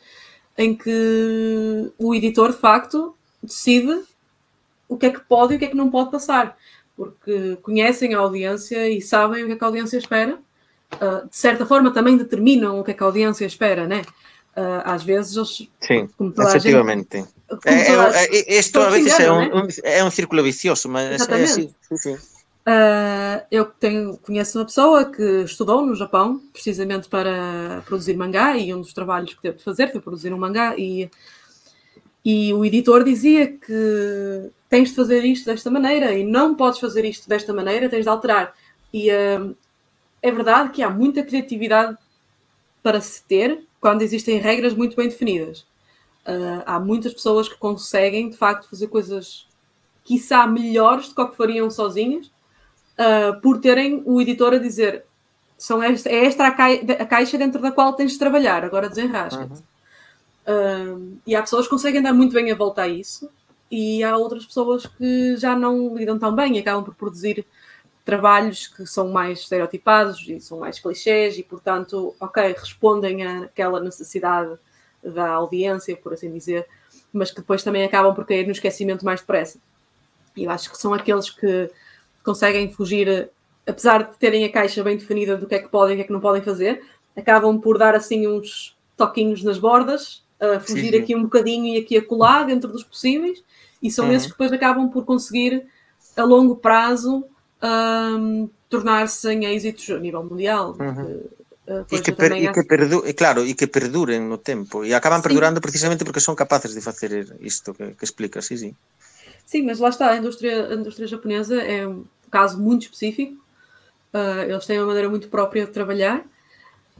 em que o editor, de facto, decide o que é que pode e o que é que não pode passar, porque conhecem a audiência e sabem o que é que a audiência espera. Uh, de certa forma, também determinam o que é que a audiência espera, né? Uh, às vezes eles. Sim, efetivamente. Gente, é, é, é, isto a vezes é um, um, é um círculo vicioso, mas é assim. Sim, sim. Uh, eu tenho, conheço uma pessoa que estudou no Japão, precisamente para produzir mangá, e um dos trabalhos que teve de fazer foi produzir um mangá, e, e o editor dizia que tens de fazer isto desta maneira, e não podes fazer isto desta maneira, tens de alterar. E uh, é verdade que há muita criatividade para se ter quando existem regras muito bem definidas. Uh, há muitas pessoas que conseguem, de facto, fazer coisas, quiçá, melhores do que o que fariam sozinhas, uh, por terem o editor a dizer são esta, é esta a, caixa dentro da qual tens de trabalhar, agora desenrasca-te. Uhum. E há pessoas que conseguem dar muito bem a volta a isso, e há outras pessoas que já não lidam tão bem e acabam por produzir trabalhos que são mais estereotipados e são mais clichês e, portanto, ok, respondem àquela necessidade da audiência, por assim dizer, mas que depois também acabam por cair no esquecimento mais depressa. E eu acho que são aqueles que conseguem fugir, apesar de terem a caixa bem definida do que é que podem e o que é que não podem fazer, acabam por dar assim uns toquinhos nas bordas, a fugir sim, sim. aqui um bocadinho e aqui a colar dentro dos possíveis, e são uhum. esses que depois acabam por conseguir a longo prazo um, tornar-se em êxitos a nível mundial. Uhum. e que, per, e que perdu, e claro, e que perduren no tempo e acaban perdurando sí. precisamente porque son capaces de facer isto que, que explica, sí, sí. Sim, mas lá está, a indústria, a indústria japonesa é um caso muito específico. Uh, eles têm uma maneira muito própria de trabalhar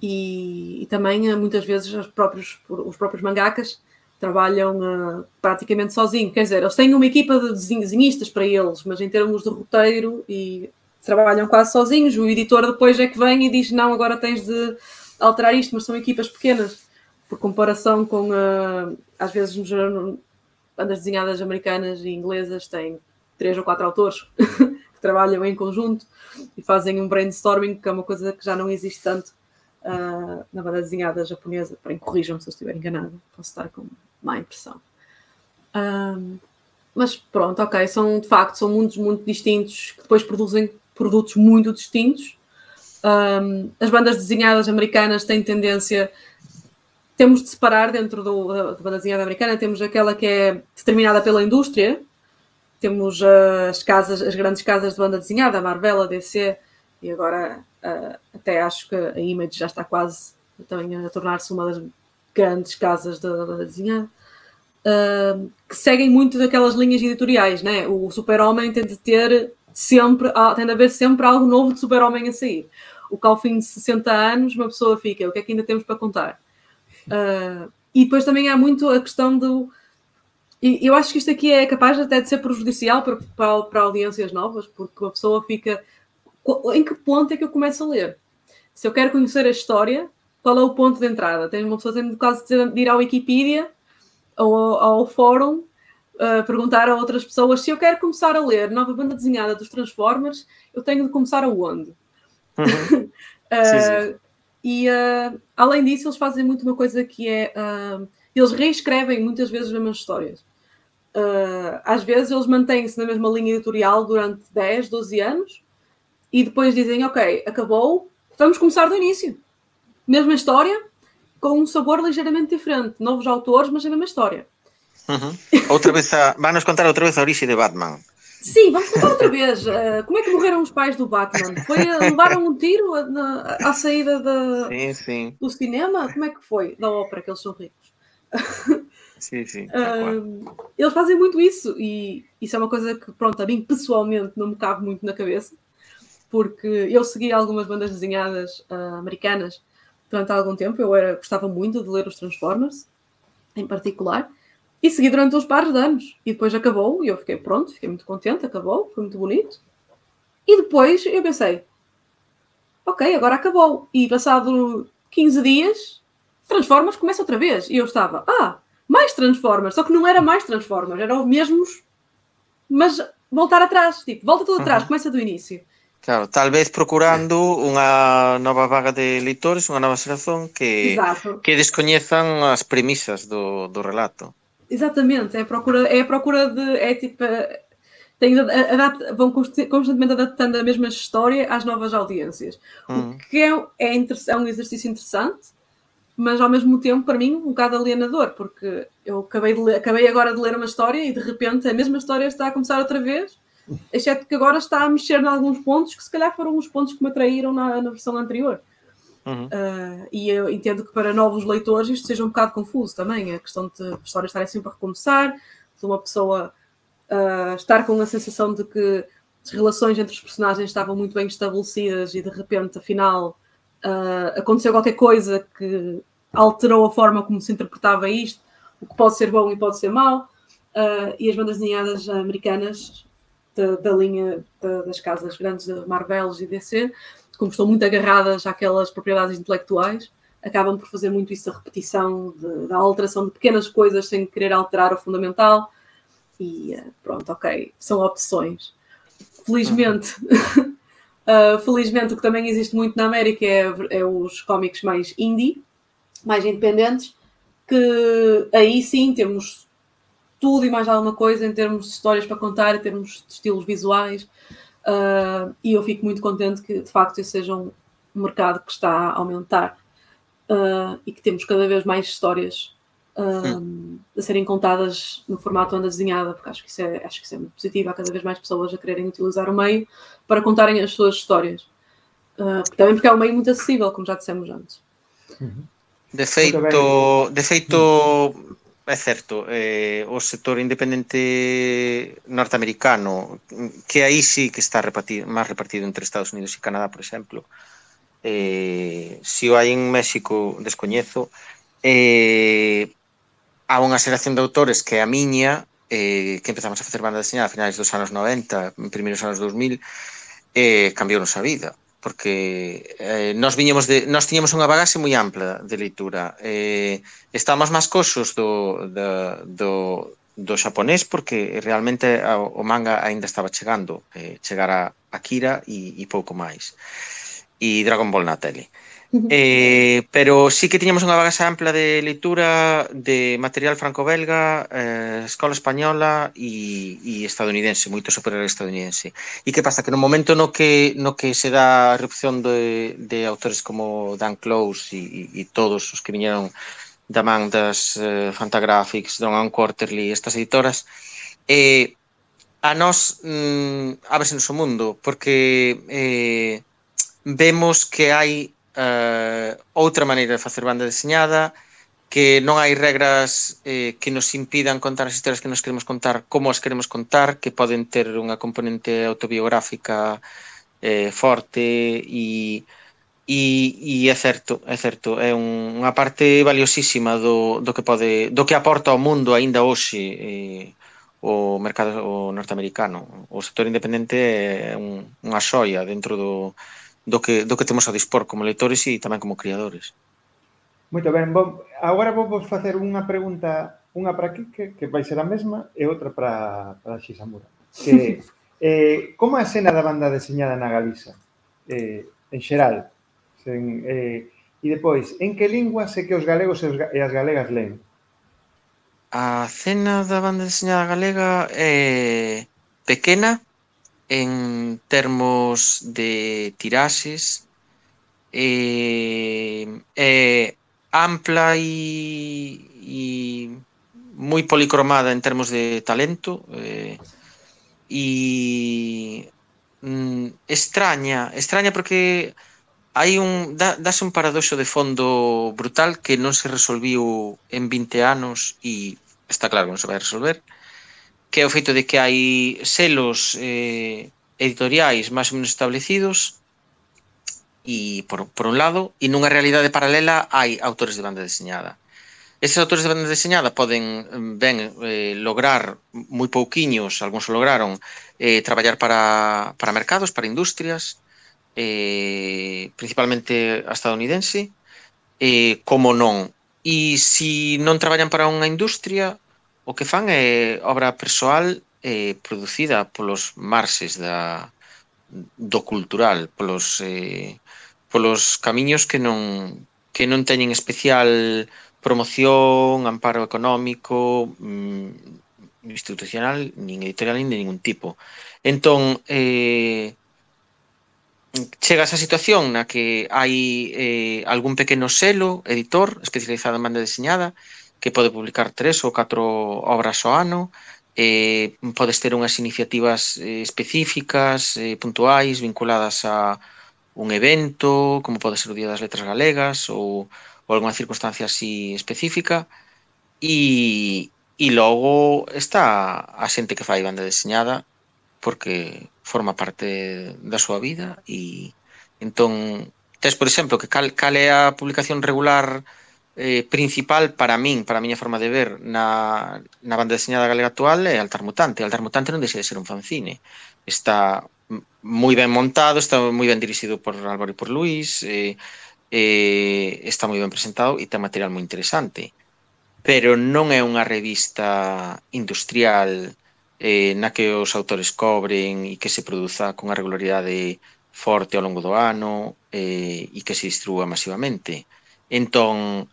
e, e também uh, muitas vezes os próprios, os próprios mangakas trabalham uh, praticamente sozinhos. Quer dizer, eles têm uma equipa de desenhistas para eles, mas em termos de roteiro e trabalham quase sozinhos. O editor depois é que vem e diz: Não, agora tens de alterar isto, mas são equipas pequenas, por comparação com, às vezes, bandas desenhadas americanas e inglesas têm três ou quatro autores que trabalham em conjunto e fazem um brainstorming, que é uma coisa que já não existe tanto uh, na banda desenhada japonesa. Porém, corrijam-me se eu estiver enganada, posso estar com má impressão. Um, mas pronto, ok, são de facto são mundos muito distintos que depois produzem produtos muito distintos. Um, as bandas desenhadas americanas têm tendência temos de separar dentro do, da, da banda desenhada americana, temos aquela que é determinada pela indústria, temos as casas, as grandes casas de banda desenhada, a Marvel, a DC, e agora uh, até acho que a Image já está quase também a tornar-se uma das grandes casas da desenhada, uh, que seguem muito daquelas linhas editoriais, né? O Super-Homem tem de ter sempre, tem de haver sempre algo novo de Super-Homem a sair. O que ao fim de 60 anos uma pessoa fica, o que é que ainda temos para contar? Uh, e depois também há muito a questão do. E eu acho que isto aqui é capaz até de ser prejudicial para, para, para audiências novas, porque a pessoa fica. Em que ponto é que eu começo a ler? Se eu quero conhecer a história, qual é o ponto de entrada? Tem uma pessoa tendo quase de ir à Wikipedia ou ao, ao fórum uh, perguntar a outras pessoas se eu quero começar a ler nova banda desenhada dos Transformers, eu tenho de começar aonde? Uhum. uh, sim, sim. E uh, além disso, eles fazem muito uma coisa que é. Eles reescrevem muitas vezes as mesmas histórias. Às vezes eles mantêm-se na mesma linha editorial durante 10, 12 anos e depois dizem: Ok, acabou, vamos começar do início. Mesma história, com um sabor ligeiramente diferente. Novos autores, mas a mesma história. Uhum. Outra vez a... Vai-nos contar outra vez a origem de Batman. Sim, vamos contar outra vez. Uh, como é que morreram os pais do Batman? Foi, levaram um tiro na, à saída da, sim, sim. do cinema? Como é que foi? Da ópera, que eles são ricos. Sim, sim. Uh, eles fazem muito isso e isso é uma coisa que, pronto, a mim pessoalmente não me cabe muito na cabeça, porque eu segui algumas bandas desenhadas uh, americanas durante algum tempo. Eu era, gostava muito de ler os Transformers, em particular. E segui durante uns pares de anos. E depois acabou, e eu fiquei pronto, fiquei muito contente, acabou, foi muito bonito. E depois eu pensei, ok, agora acabou. E passado 15 dias, Transformers começa outra vez. E eu estava, ah, mais Transformers. Só que não era mais Transformers, eram os mesmos, mas voltar atrás. Tipo, volta tudo atrás, Uhum. começa do início. Claro, tal vez procurando unha nova vaga de leitores, unha nova xeración que Exato. que descoñezan as premisas do, do relato. Exatamente, é a procura, é a procura de. É tipo. eh, Tem, adapta- vão const- constantemente adaptando a mesma história às novas audiências. Mm. O que é, é, é um exercício interessante, mas ao mesmo tempo, para mim, um bocado alienador, porque eu acabei, de ler- acabei agora de ler uma história e de repente a mesma história está a começar outra vez, exceto que agora está a mexer em alguns pontos que se calhar foram os pontos que me atraíram na, na versão anterior. Uhum. Uh, e eu entendo que para novos leitores isto seja um bocado confuso também, a questão de histórias estarem sempre a recomeçar, de uma pessoa uh, estar com a sensação de que as relações entre os personagens estavam muito bem estabelecidas e de repente, afinal, uh, aconteceu qualquer coisa que alterou a forma como se interpretava isto, o que pode ser bom e pode ser mau. E as bandas desenhadas americanas da, da linha da- das casas grandes de Marvel e DC, como estão muito agarradas àquelas propriedades intelectuais, acabam por fazer muito isso da repetição, de- da alteração de pequenas coisas sem querer alterar o fundamental. E eh, pronto, ok, são opções. Felizmente, uh, felizmente o que também existe muito na América é, é os cómics mais indie, mais independentes, que aí sim temos tudo e mais alguma coisa em termos de histórias para contar, em termos de estilos visuais. Uh, e eu fico muito contente que de facto esse seja um mercado que está a aumentar uh, e que temos cada vez mais histórias um, a serem contadas no formato onda desenhada, porque acho que, isso é, acho que isso é muito positivo. Há cada vez mais pessoas a quererem utilizar o meio para contarem as suas histórias. Uh, também porque é um meio muito acessível, como já dissemos antes. De feito, de feito É certo, eh, o sector independente norteamericano, que aí sí que está repartido, máis repartido entre Estados Unidos e Canadá, por exemplo, eh, si o hai en México descoñezo, eh, há unha xeración de autores que é a miña, eh, que empezamos a facer banda deseñada a finais dos anos 90, primeiros anos 2000, eh, cambiou nosa vida porque eh, nós viñemos de, nós tiñemos unha bagaxe moi ampla de leitura. Eh, estamos máis cosos do, do, do, do xaponés porque realmente o manga aínda estaba chegando, eh, chegar a Akira e, e pouco máis. E Dragon Ball na tele. Eh, eh, pero sí que tiñamos unha bagasa ampla de leitura de material franco-belga, eh, escola española e, e estadounidense, moito superior estadounidense. E que pasa? Que no momento no que, no que se dá a erupción de, de autores como Dan Close e, e, e todos os que viñeron da man das eh, Fantagraphics, Don Quarterly, estas editoras, eh, a nós mm, abres o mundo, porque eh, vemos que hai eh, outra maneira de facer banda deseñada, que non hai regras eh, que nos impidan contar as historias que nos queremos contar, como as queremos contar, que poden ter unha componente autobiográfica eh, forte e e, e é certo, é certo, é un, unha parte valiosísima do, do que pode do que aporta ao mundo aínda hoxe eh, o mercado o norteamericano. O sector independente é un, unha xoia dentro do do que, do que temos a dispor como leitores e tamén como criadores. Moito ben, bom, agora vou vos facer unha pregunta, unha para aquí, que, que vai ser a mesma, e outra para, para Xisamura. Que, eh, como é a escena da banda deseñada na Galiza? Eh, en xeral. Sen, eh, e depois, en que lingua se que os galegos e, os, e as galegas leen? A cena da banda deseñada galega é pequena, en termos de tiraxes eh, eh, ampla e, e moi policromada en termos de talento eh, e mm, extraña, extraña porque hai un da, dase un paradoxo de fondo brutal que non se resolviu en 20 anos e está claro que non se vai resolver que é o feito de que hai selos eh, editoriais máis ou menos establecidos e por, por un lado, e nunha realidade paralela hai autores de banda deseñada. Estes autores de banda deseñada poden mm, ben eh, lograr moi pouquiños, algúns lograron eh, traballar para, para mercados, para industrias, eh, principalmente a estadounidense, eh, como non. E se si non traballan para unha industria, O que fan é obra persoal eh, producida polos marxes da, do cultural, polos, eh, polos camiños que non, que non teñen especial promoción, amparo económico, mm, institucional, nin editorial, nin de ningún tipo. Entón, eh, chega esa situación na que hai eh, algún pequeno selo, editor, especializado en banda deseñada, que pode publicar tres ou catro obras ao ano, eh, podes ter unhas iniciativas eh, específicas, eh, puntuais, vinculadas a un evento, como pode ser o Día das Letras Galegas ou, ou algunha circunstancia así específica, e, e logo está a xente que fai banda deseñada porque forma parte da súa vida e entón tes, por exemplo, que cal, cal é a publicación regular eh, principal para min, para a miña forma de ver na, na banda deseñada galega actual é Altar Mutante. Altar Mutante non deixa de ser un fanzine. Está moi ben montado, está moi ben dirixido por Álvaro e por Luis, eh, eh, está moi ben presentado e ten material moi interesante. Pero non é unha revista industrial eh, na que os autores cobren e que se produza con a regularidade forte ao longo do ano eh, e que se distribúa masivamente. Entón,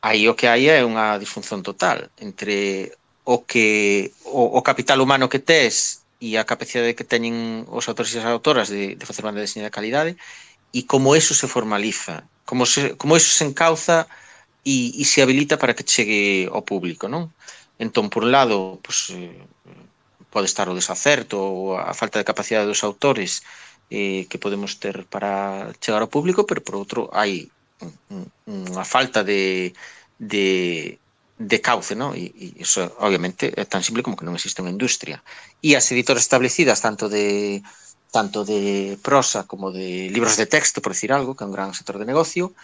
aí o que hai é unha disfunción total entre o que o, o capital humano que tes e a capacidade que teñen os autores e as autoras de, de facer banda de deseño de calidade e como eso se formaliza, como, se, como eso se encauza e, e se habilita para que chegue ao público, non? Entón, por un lado, pues, eh, pode estar o desacerto ou a falta de capacidade dos autores eh, que podemos ter para chegar ao público, pero por outro hai unha falta de, de, de cauce, ¿no? E, e iso, obviamente, é tan simple como que non existe unha industria. E as editoras establecidas, tanto de tanto de prosa como de libros de texto, por decir algo, que é un gran sector de negocio,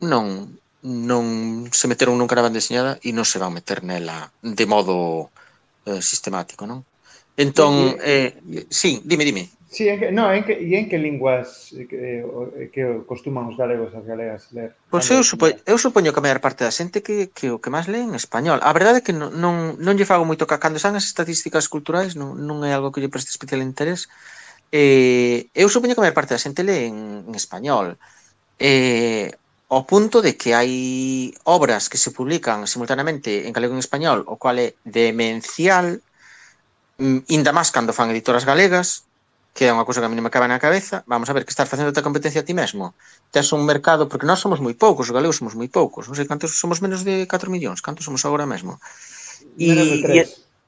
non non se meteron nunca na banda deseñada e non se van meter nela de modo eh, sistemático, non? Entón, eh, sí, dime, dime. Sí, en que, no, en que, e en que linguas eh, que, eh, eh, que costuman os galegos as galegas ler? Pois eu, supo, eu supoño que a maior parte da xente que, que o que máis lee en español. A verdade é que non, non, non lle fago moito ca cando san as estatísticas culturais, non, non é algo que lle preste especial interés. Eh, eu supoño que a maior parte da xente lee en, en español. Eh, ao punto de que hai obras que se publican simultaneamente en galego e en español, o cual é demencial, mm, inda máis cando fan editoras galegas, que é unha cousa que a mí me cabe na cabeza, vamos a ver, que estás facendo a competencia a ti mesmo. Tes un mercado, porque nós somos moi poucos, os galegos somos moi poucos, non sei cantos, somos menos de 4 millóns, cantos somos agora mesmo. E, menos de 3. E,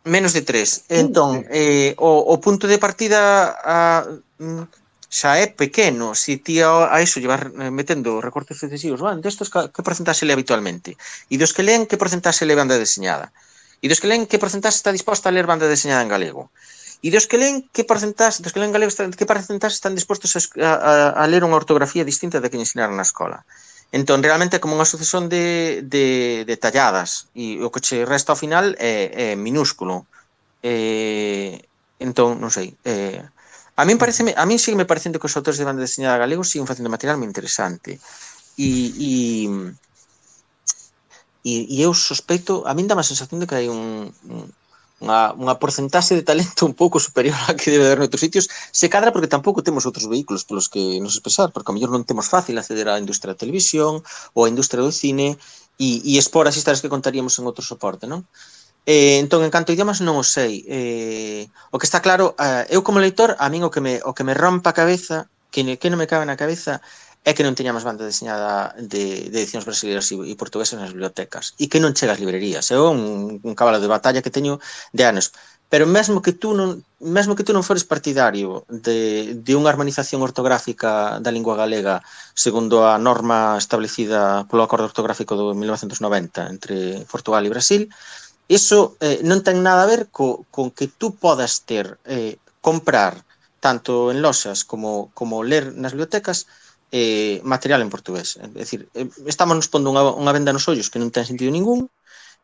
menos de 3. Entón, eh, o, o punto de partida a, mm, xa é pequeno, se ti a, a iso llevar eh, metendo recortes sucesivos, van, destos que, que porcentaxe le habitualmente? E dos que leen, que porcentaxe le banda deseñada? E dos que leen, que porcentaxe está disposta a ler banda deseñada en galego? E E dos que leen, que porcentaxe, dos que leen galego, que porcentaxe están dispostos a, a, a ler unha ortografía distinta da que ensinaron na escola? Entón, realmente é como unha sucesión de, de, de talladas e o que che resta ao final é, é minúsculo. Eh, entón, non sei, eh, a min parece, a min sí me parecendo que os autores de banda deseñada galego siguen facendo material moi interesante. E, e, e, e eu sospeito, a min dá má sensación de que hai un, un unha, unha porcentaxe de talento un pouco superior a que debe haber noutros sitios, se cadra porque tampouco temos outros vehículos polos que nos expresar, porque a mellor non temos fácil acceder á industria da televisión ou á industria do cine e, e expor as historias que contaríamos en outro soporte, non? Eh, entón, en canto a idiomas non o sei. Eh, o que está claro, eh, eu como leitor, a min o que me, o que me rompa a cabeza, que, que non me cabe na cabeza, é que non teñamos banda deseñada de, de edicións brasileiras e, e portuguesas nas bibliotecas e que non chega ás librerías. É un, un cabalo de batalla que teño de anos. Pero mesmo que tú non mesmo que tú non fores partidario de, de unha harmonización ortográfica da lingua galega segundo a norma establecida polo acordo ortográfico do 1990 entre Portugal e Brasil, iso eh, non ten nada a ver co, con que tú podas ter eh, comprar tanto en loxas como, como ler nas bibliotecas eh, material en portugués. É dicir, eh, estamos nos pondo unha, unha venda nos ollos que non ten sentido ningún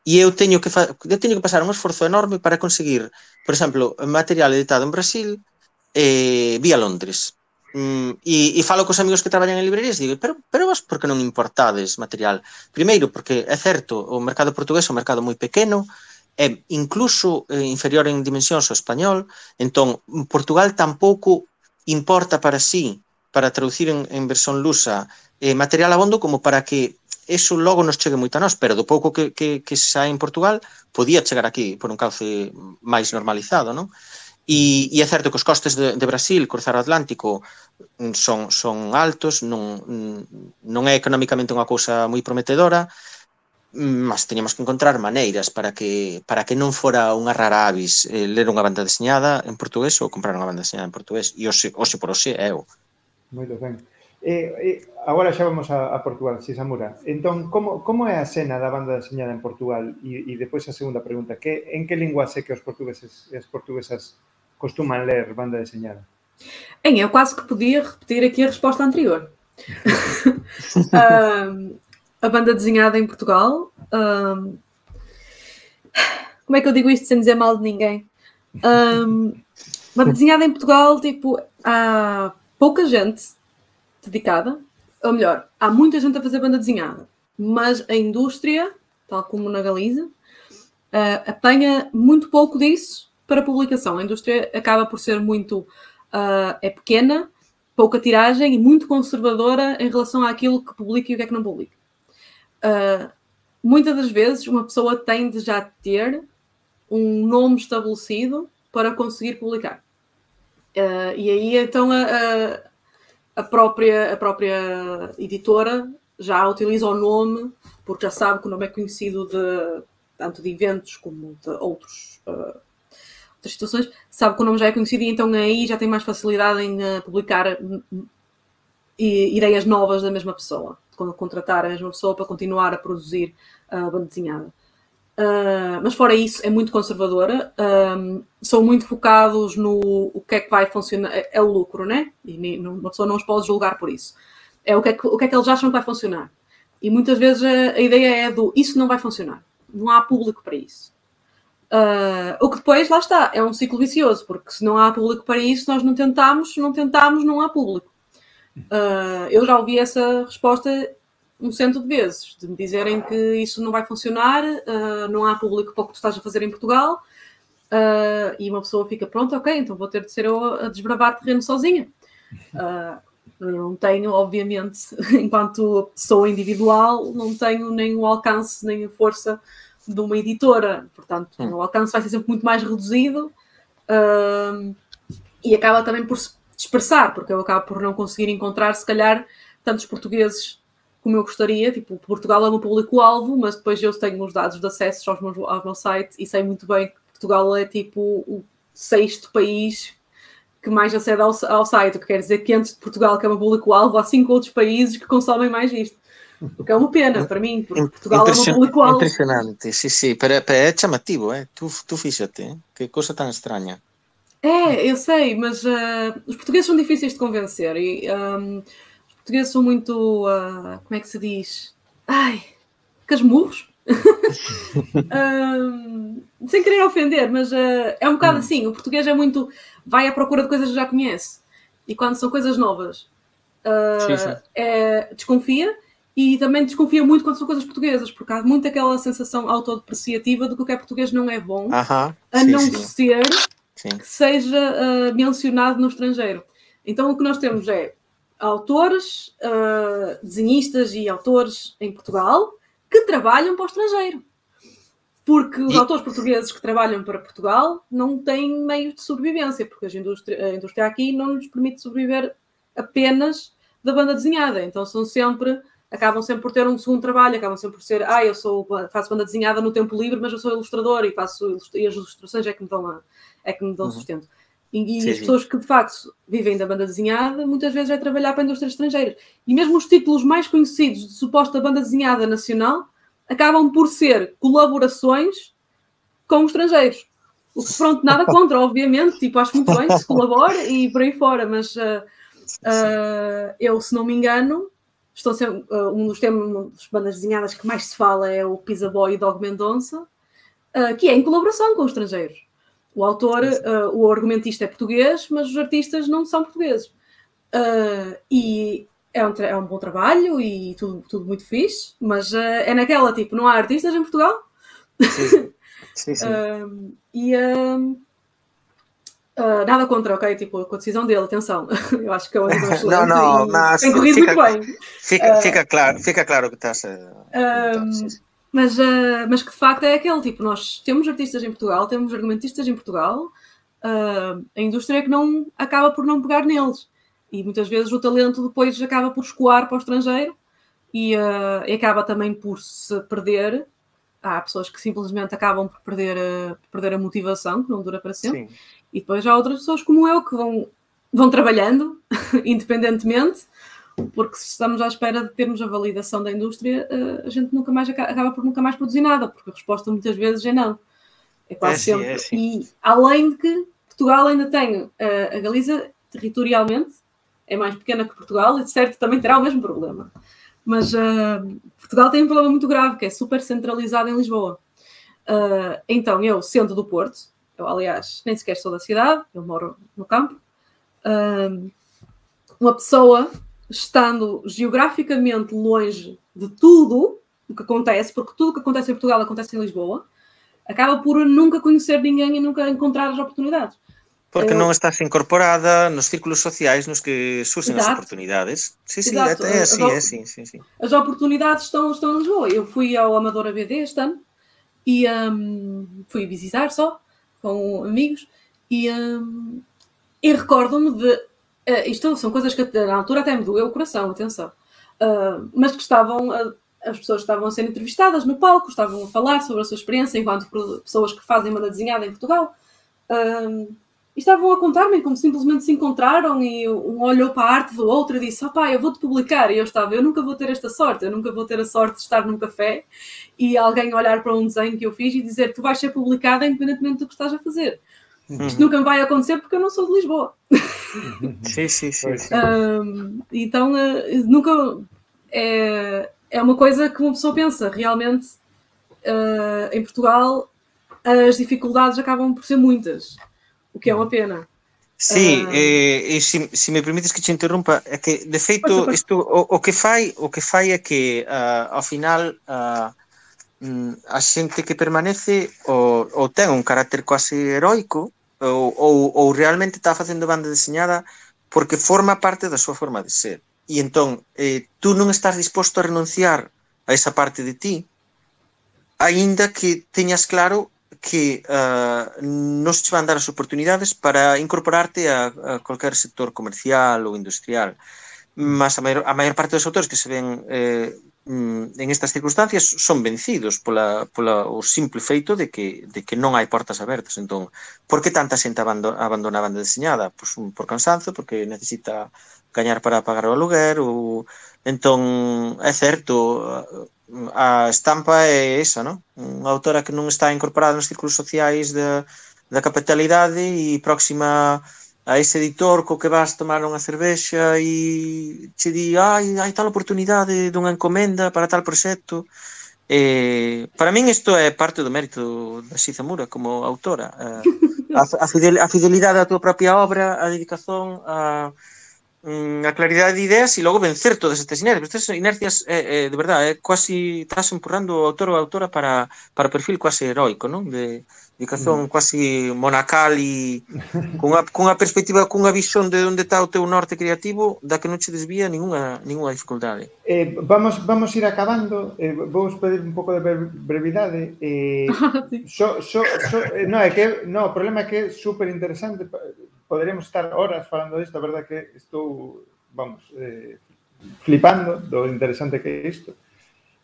e eu teño que fa, eu teño que pasar un esforzo enorme para conseguir, por exemplo, material editado en Brasil eh, vía Londres. Mm, e, e falo cos amigos que traballan en librerías e digo, pero, pero vos por que non importades material? Primeiro, porque é certo, o mercado portugués é un mercado moi pequeno, é incluso eh, inferior en dimensións ao español, entón Portugal tampouco importa para sí para traducir en, en versión lusa eh, material abondo como para que eso logo nos chegue moito a nós, pero do pouco que, que, que xa en Portugal, podía chegar aquí por un cauce máis normalizado, non? E, e é certo que os costes de, de Brasil, cruzar o Atlántico, mm, son, son altos, non, mm, non é economicamente unha cousa moi prometedora, mm, mas teníamos que encontrar maneiras para que para que non fora unha rara avis eh, ler unha banda deseñada en portugués ou comprar unha banda deseñada en portugués e hoxe, hoxe por hoxe é o, Moito ben. Agora xa vamos a, a Portugal, Sisamura. Entón, como, como é a cena da banda deseñada en Portugal? E, e depois a segunda pregunta, que, en que lingua sé que os portugueses e as portuguesas costuman ler banda desenhada? Bem, eu quase que podia repetir aqui a resposta anterior. um, a banda desenhada em Portugal. Um, como é que eu digo isto sem dizer mal de ninguém? Um, banda desenhada em Portugal, tipo, há pouca gente dedicada, ou melhor, há muita gente a fazer banda desenhada, mas a indústria, tal como na Galiza, uh, apanha muito pouco disso para publicação. A indústria acaba por ser muito uh, é pequena, pouca tiragem e muito conservadora em relação àquilo que publica e o que é que não publica. Uh, muitas das vezes uma pessoa tem de já ter um nome estabelecido para conseguir publicar. Uh, e aí então a, a, própria, a própria editora já utiliza o nome porque já sabe que o nome é conhecido de tanto de eventos como de outros uh, outras situações, sabe que o nome já é conhecido e então aí já tem mais facilidade em uh, publicar uh, ideias novas da mesma pessoa, quando contratar a mesma pessoa para continuar a produzir a banda desenhada. Uh, mas fora isso, é muito conservadora. Um, são muito focados no o que é que vai funcionar. É, é o lucro, né? E uma pessoa não os pode julgar por isso. É o que é que, o que, é que eles acham que vai funcionar. E muitas vezes a, a ideia é do isso não vai funcionar. Não há público para isso. Uh, o que depois, lá está, é um ciclo vicioso, porque se não há público para isso, nós não tentamos, não tentamos, não há público. Uh, eu já ouvi essa resposta um cento de vezes, de me dizerem que isso não vai funcionar, uh, não há público para o que tu estás a fazer em Portugal, e uma pessoa fica, pronto, ok, então vou ter de ser eu a desbravar terreno sozinha. eu não tenho, obviamente, enquanto pessoa individual, não tenho nem o alcance, nem a força de uma editora, portanto, hum. o alcance vai ser sempre muito mais reduzido uh, e acaba também por se dispersar, porque eu acabo por não conseguir encontrar, se calhar, tantos portugueses como eu gostaria. Tipo, Portugal é meu público-alvo, mas depois eu tenho os dados de acesso aos meus, ao meu site e sei muito bem que Portugal é tipo o sexto país que mais acede ao, ao site, o que quer dizer que antes de Portugal, que é meu público-alvo, há cinco outros países que consomem mais isto. O que é uma pena para mim, porque Portugal é uma público-alvo. Impressionante, sim, sim, pero, pero é chamativo, eh? tu, tu fíxate, eh? que coisa tão estranha. É, eu sei, mas uh, os portugueses são difíceis de convencer e um, os portugueses são muito, uh, como é que se diz? Ai, casmurros? um, sem querer ofender, mas uh, é um bocado hum. assim. O português é muito. vai à procura de coisas que já conhece. E quando são coisas novas, sim. É, desconfia e também desconfia muito quando são coisas portuguesas, porque há muito aquela sensação autodepreciativa de que o que é português não é bom, uh a não sim. ser sim. que seja uh, mencionado no estrangeiro. Então o que nós temos é autores, uh, desenhistas e autores em Portugal que trabalham para o estrangeiro. Porque os e... autores portugueses que trabalham para Portugal não têm meios de sobrevivência, porque a indústria, a indústria aqui não nos permite sobreviver apenas da banda desenhada. Então são sempre acabam sempre por ter um segundo trabalho, acabam sempre por ser, ah, eu sou, faço banda desenhada no tempo livre, mas eu sou ilustrador e faço e as ilustrações é que me dão, a, é que me dão uhum. sustento. E, sim, as pessoas que de facto vivem da banda desenhada, muitas vezes é trabalhar para indústrias estrangeiras. E mesmo os títulos mais conhecidos de suposta banda desenhada nacional acabam por ser colaborações com estrangeiros. O que, pronto, nada contra, obviamente, tipo, acho muito bem que se colabora e por aí fora, mas uh, uh, eu, se não me engano, Estou sempre, uh, um dos temas das bandas desenhadas que mais se fala é o Pizza Boy e Dog Mendonça, que é em colaboração com os estrangeiros. O autor, uh, o argumentista é português, mas os artistas não são portugueses. Uh, e é um, é um bom trabalho e tudo, tudo muito fixe, mas uh, é naquela tipo, não há artistas em Portugal? Sim, sim. Um, e uh, nada contra, ok? Tipo, com a decisão dele, atenção. Eu acho que é uma decisão excelente. não, e mas tem corrido muito bem. Fica, Ah. fica claro, fica claro que estás a. Sim, sim. Mas, uh, mas que de facto é aquele tipo, nós temos artistas em Portugal, temos argumentistas em Portugal, uh, a indústria é que não acaba por não pegar neles. E muitas vezes o talento depois acaba por escoar para o estrangeiro e, uh, e acaba também por se perder. Há pessoas que simplesmente acabam por perder, por perder a motivação, que não dura para sempre. Sim. E depois há outras pessoas como eu que vão, vão trabalhando independentemente, porque se estamos à espera de termos a validação da indústria, eh, a gente nunca mais aca- acaba por nunca mais produzir nada, porque a resposta muitas vezes é não. É quase É sim, sempre. é sim. E além de que Portugal ainda tem eh, a Galiza territorialmente é mais pequena que Portugal e de certo também terá o mesmo problema. Mas eh, Portugal tem um problema muito grave, que é super centralizado em Lisboa. Uh, então, eu, centro do Porto, eu, aliás, nem sequer sou da cidade, eu moro no campo, um, uma pessoa estando geograficamente longe de tudo o que acontece, porque tudo o que acontece em Portugal acontece em Lisboa, acaba por nunca conhecer ninguém e nunca encontrar as oportunidades. Porque Eu- non estás incorporada nos círculos sociais nos que surgen as Exato. oportunidades. Sí, sí, Exato. é, é Eu- é así, sí, sí. As oportunidades estão, estão em Lisboa. Eu fui ao Amadora BD este ano e um, fui visitar só com amigos e, um, e recordo-me de. Eh, isto são coisas que na altura até me doeu o coração, atenção. Ah, mas que estavam. a- as pessoas estavam a ser entrevistadas no palco, estavam a falar sobre a sua experiência enquanto pessoas que fazem banda desenhada em Portugal. Um, e estavam a contar-me como simplesmente se encontraram e um olhou para a arte do outro e disse: Opá, eu vou-te publicar. E eu estava: Eu nunca vou ter esta sorte, eu nunca vou ter a sorte de estar num café e alguém olhar para um desenho que eu fiz e dizer: Tu vais ser publicada independentemente do que estás a fazer. Isto nunca me vai acontecer porque eu não sou de Lisboa. Sí, sí, sí, Pois. sí. Um, então, eh, nunca. É, é uma coisa que uma pessoa pensa, realmente, eh, em Portugal, as dificuldades acabam por ser muitas, o que é uma pena. Sí, Ah. eh, e se, se me permites que te interrumpa, é que de feito suposto. isto o, o que fai, o que fai é que ao final mm, a xente que permanece ou, ou ten un carácter quase heroico ou, ou, ou realmente está facendo banda deseñada porque forma parte da súa forma de ser. E entón, eh, tú non estás disposto a renunciar a esa parte de ti, aínda que teñas claro que uh, non se van dar as oportunidades para incorporarte a, a cualquier sector comercial ou industrial. Mas a maior, a maior parte dos autores que se ven eh, mm, en estas circunstancias son vencidos pola, pola o simple feito de que, de que non hai portas abertas. Entón, por que tanta xente abandona, abandona a banda deseñada? Pois, un, por cansanzo, porque necesita gañar para pagar o aluguer, ou... Entón, é certo, a estampa é esa, non? Unha autora que non está incorporada nos círculos sociais da, da capitalidade e próxima a a ese editor co que vas tomar unha cervexa e che di, ai, hai tal oportunidade dunha encomenda para tal proxecto. Eh, para min isto é parte do mérito da Shizamura como autora. Eh, a, a, fidel, a fidelidade á tua propia obra, a dedicación, a, mm, a claridade de ideas e logo vencer todas estas inercias. Estas inercias, eh, eh, de verdade, é eh, quasi estás empurrando o autor ou a autora para, para o perfil quase heroico, non? De, dedicación mm. quasi monacal e cunha, cunha perspectiva, cunha visión de onde está o teu norte creativo da que non che desvía ninguna, ninguna dificultade. Eh, vamos, vamos ir acabando, eh, vou pedir un pouco de brevidade. Eh, ah, so, so, so, eh, no, é que, no, o problema é que é super interesante, poderemos estar horas falando disto, a verdade que estou, vamos, eh, flipando do interesante que é isto.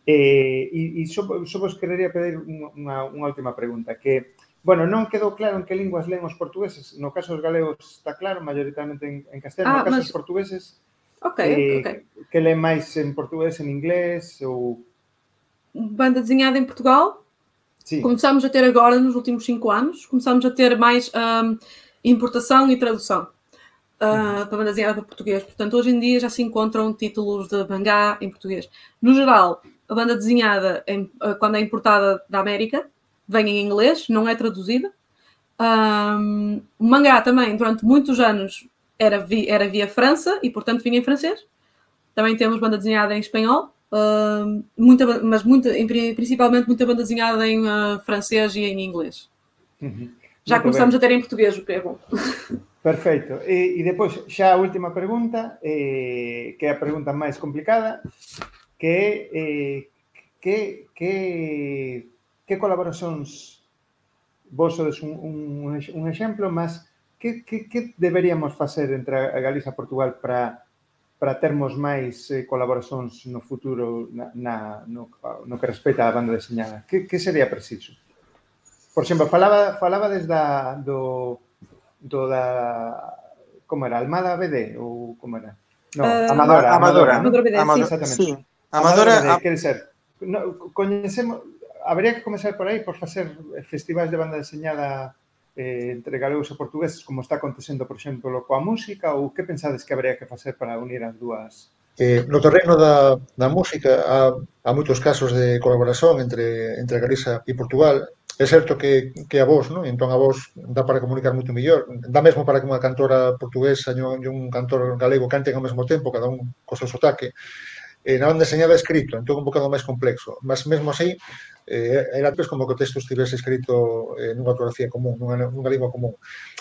Eh, e, e só, só vos querería pedir unha, unha última pregunta, que bueno, non quedou claro en que linguas len os portugueses. No caso dos galegos está claro, maioritariamente en, en castelano. Ah, no caso mas- dos portugueses, Ok, eh, ok. que len máis en portugués, en inglés ou... Banda desenhada em Portugal, Sí. começámos a ter agora, nos últimos cinco anos, começámos a ter mais ahm, importação e tradução ah, para banda desenhada para português. Portanto, hoje em dia já se encontram títulos de mangá em português. No geral, a banda desenhada, em- ah, quando é importada da América, vem em inglês, não é traduzida. Ahm, o mangá também, durante muitos anos, era, vi, era via França e, portanto, vinha em francês. Também temos banda desenhada em espanhol, uh, muita, mas muita, principalmente muita banda desenhada em uh, francês e em inglês. Uhum. Já Muito começamos ben. a ter em português, o que é bom. Perfecto. E, e depois, xa a última pregunta, eh, que é a pregunta máis complicada, que é eh, que, que, que colaboracións vos sodes un, un, un exemplo, mas que, que, que deberíamos facer entre a Galiza e Portugal para para termos máis eh, colaboracións no futuro na, na, no, no que respecta á banda deseñada? Que, que sería preciso? Por exemplo, falaba, falaba desde a, do, do da... Como era? Almada BD? Ou como era? No, uh, Amadora. Amadora. Amadora, Amadora, Amadora, Amadora, Amadora, Amadora, Amadora, Amadora, Amadora, Amadora, Amadora, Amadora, habría que comenzar por aí por facer festivais de banda deseñada eh, entre galegos e portugueses, como está acontecendo, por exemplo, coa música, ou que pensades que habría que facer para unir as dúas? Eh, no terreno da, da música há, há moitos casos de colaboración entre, entre Galiza e Portugal. É certo que, que a voz, non? entón a voz dá para comunicar moito mellor. Dá mesmo para que unha cantora portuguesa e un, un cantor galego canten ao mesmo tempo, cada un co seu sotaque eh, non deseñada escrito, entón un bocado máis complexo, mas mesmo así eh, era pues, como que o texto estivese escrito eh, nunha ortografía común, nunha, nunha lingua común.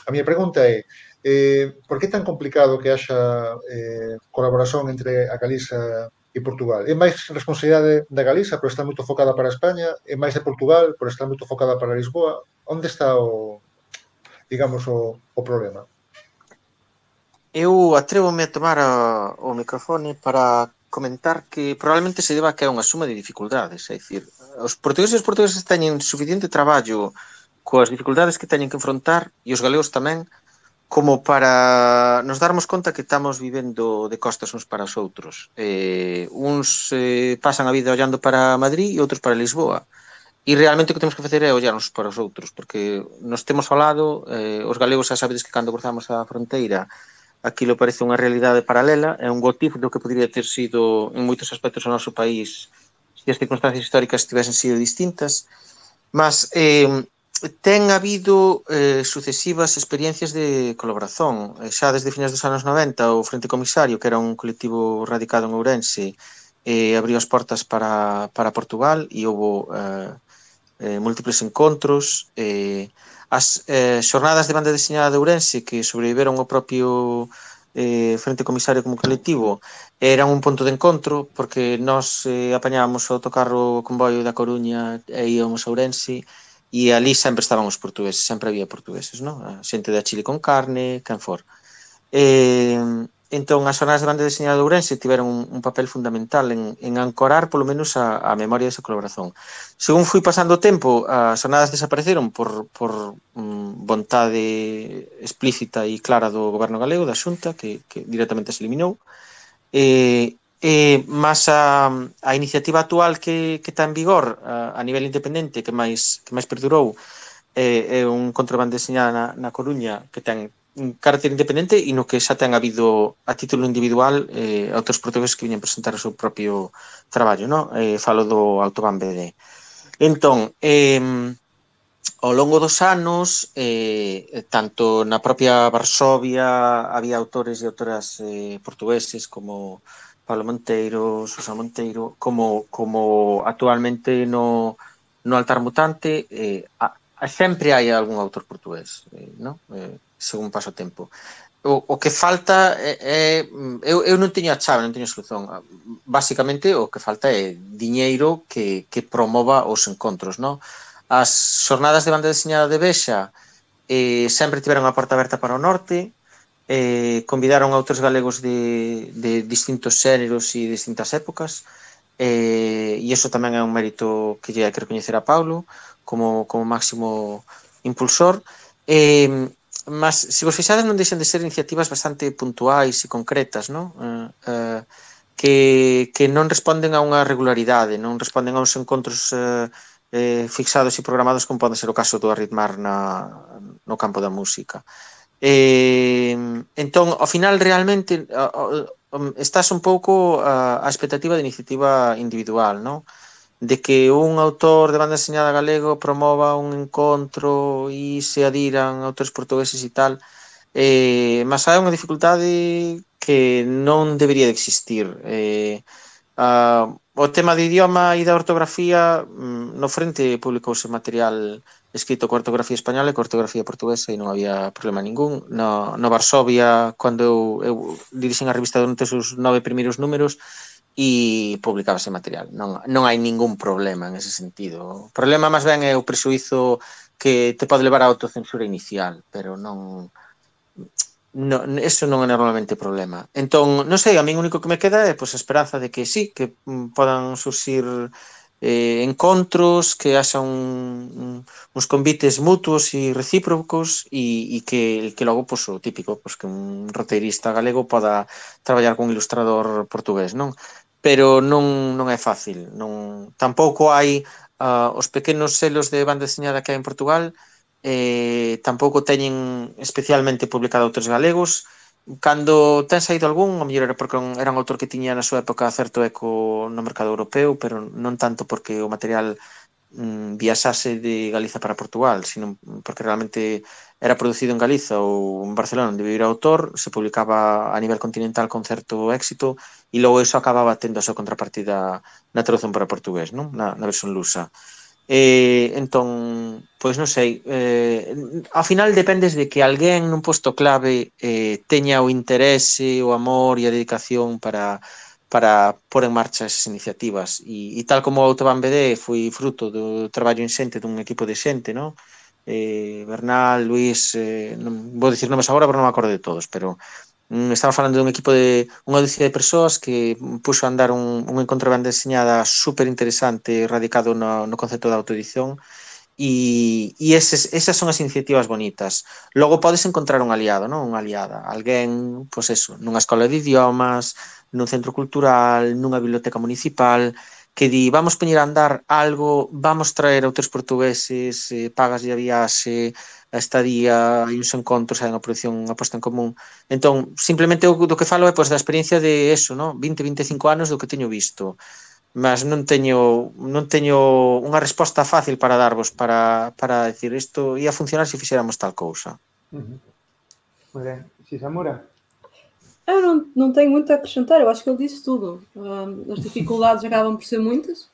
A miña pregunta é, eh, por que é tan complicado que haxa eh, colaboración entre a Galiza e Portugal. É máis responsabilidade da Galiza por estar moito focada para España, é máis de Portugal por estar moito focada para Lisboa. Onde está o, digamos, o, o problema? Eu atrevo-me a tomar a, o microfone para comentar que probablemente se deba que é unha suma de dificultades, é dicir, os portugueses e os portugueses teñen suficiente traballo coas dificultades que teñen que enfrontar e os galegos tamén como para nos darmos conta que estamos vivendo de costas uns para os outros. Eh, uns eh, pasan a vida ollando para Madrid e outros para Lisboa. E realmente o que temos que facer é ollarnos para os outros, porque nos temos ao lado, eh, os galegos xa sabedes que cando cruzamos a fronteira aquilo parece unha realidade paralela, é un gotif do que podría ter sido en moitos aspectos o noso país se as circunstancias históricas tivesen sido distintas, mas eh, ten habido eh, sucesivas experiencias de colaboración. Eh, xa desde finais dos anos 90, o Frente Comisario, que era un colectivo radicado en Ourense, eh, abriu as portas para, para Portugal e houve eh, eh, múltiples encontros. Eh, As eh, xornadas de banda deseñada de Ourense que sobreviveron o propio eh, Frente Comisario como colectivo eran un punto de encontro porque nós eh, apañábamos o autocarro convoio da Coruña e íamos a Ourense e ali sempre estaban os portugueses, sempre había portugueses, non? A xente da Chile con carne, can for. Eh, Entón, as zonas de banda deseñada de Ourense tiveron un, un papel fundamental en, en ancorar, polo menos, a, a memoria desa colaboración. Según fui pasando o tempo, as sonadas desapareceron por, por mm, vontade explícita e clara do goberno galego, da xunta, que, que directamente se eliminou. E, e mas a, a iniciativa actual que, que está en vigor a, a nivel independente, que máis, que máis perdurou, é, é un contrabando deseñada na, na Coruña que ten carácter independente e no que xa ten habido a título individual eh, outros portugueses que viñen presentar o seu propio traballo, no? Eh, falo do Autobahn BD. Entón, eh, ao longo dos anos, eh, tanto na propia Varsovia había autores e autoras eh, portugueses como Pablo Monteiro, Susa Monteiro, como, como actualmente no, no Altar Mutante, eh, a, a, sempre hai algún autor portugués, eh, no? Eh, según paso o tempo. O, o que falta é, é eu, eu non teño a chave, non teño solución. Básicamente o que falta é diñeiro que, que promova os encontros, non? As xornadas de banda deseñada de Bexa eh, sempre tiveron a porta aberta para o norte, eh, convidaron a outros galegos de, de distintos xéneros e distintas épocas, eh, e iso tamén é un mérito que lle hai que recoñecer a Paulo como, como máximo impulsor. Eh, mas se vos fixades non deixan de ser iniciativas bastante puntuais e concretas, non? Eh, eh, que, que non responden a unha regularidade, non responden a uns encontros eh, eh, fixados e programados como pode ser o caso do Arritmar na, no campo da música. Eh, entón, ao final realmente estás un pouco eh, a, a expectativa de iniciativa individual, non? de que un autor de banda deseñada galego promova un encontro e se adiran autores portugueses e tal, eh, mas hai unha dificultade que non debería de existir. Eh, ah, o tema de idioma e da ortografía mm, no frente publicouse material escrito coa ortografía española e coa ortografía portuguesa e non había problema ningún. No, no Varsovia, cando eu, eu dirixen a revista durante os nove primeiros números, e publicábase material. Non, non hai ningún problema en ese sentido. O problema máis ben é o presuizo que te pode levar a autocensura inicial, pero non... No, eso non é normalmente problema. Entón, non sei, a min único que me queda é pois, a esperanza de que sí, que mm, podan surxir eh, encontros, que haxa un, un, uns convites mutuos e recíprocos e, e que, que logo, pois, o típico, pois, que un roteirista galego poda traballar con un ilustrador portugués, non? pero non, non é fácil. Non, tampouco hai uh, os pequenos selos de banda deseñada que hai en Portugal, eh, tampouco teñen especialmente publicado autores galegos, Cando ten saído algún, o mellor era porque era un autor que tiña na súa época certo eco no mercado europeo, pero non tanto porque o material mm, viaxase de Galiza para Portugal, sino porque realmente era producido en Galiza ou en Barcelona, onde vivira autor, se publicaba a nivel continental con certo éxito e logo eso acababa tendo a súa contrapartida na traducción para portugués, non? Na, na versión lusa. Eh, entón, pois non sei, eh, ao final dependes de que alguén nun posto clave eh, teña o interese, o amor e a dedicación para para pôr en marcha esas iniciativas. E, e tal como o Autobahn BD foi fruto do traballo inxente dun equipo de xente, non? Eh, Bernal, Luis, eh, non, vou dicir nomes agora, pero non me acordo de todos, pero Mm, estamos falando dun equipo de unha dúcia de persoas que puxo a andar un, un encontro de banda enseñada super interesante radicado no, no concepto da autoedición e, e eses, esas son as iniciativas bonitas. Logo podes encontrar un aliado, non? Unha aliada, alguén, pois eso, nunha escola de idiomas, nun centro cultural, nunha biblioteca municipal, que di, vamos poñer a andar algo, vamos traer autores portugueses, eh, pagas de viaxe, eh, a estadía e uns encontros, hai unha produción, unha posta en común. Entón, simplemente o do que falo é pois, da experiencia de eso, no? 20, 25 anos do que teño visto. Mas non teño non teño unha resposta fácil para darvos para, para decir isto ia funcionar se fixéramos tal cousa. Uh -huh. Moi ben. Xisamura? Eu non, non tenho muito a acrescentar, eu acho que ele disse tudo. Uh, as dificuldades acabam por ser muitas.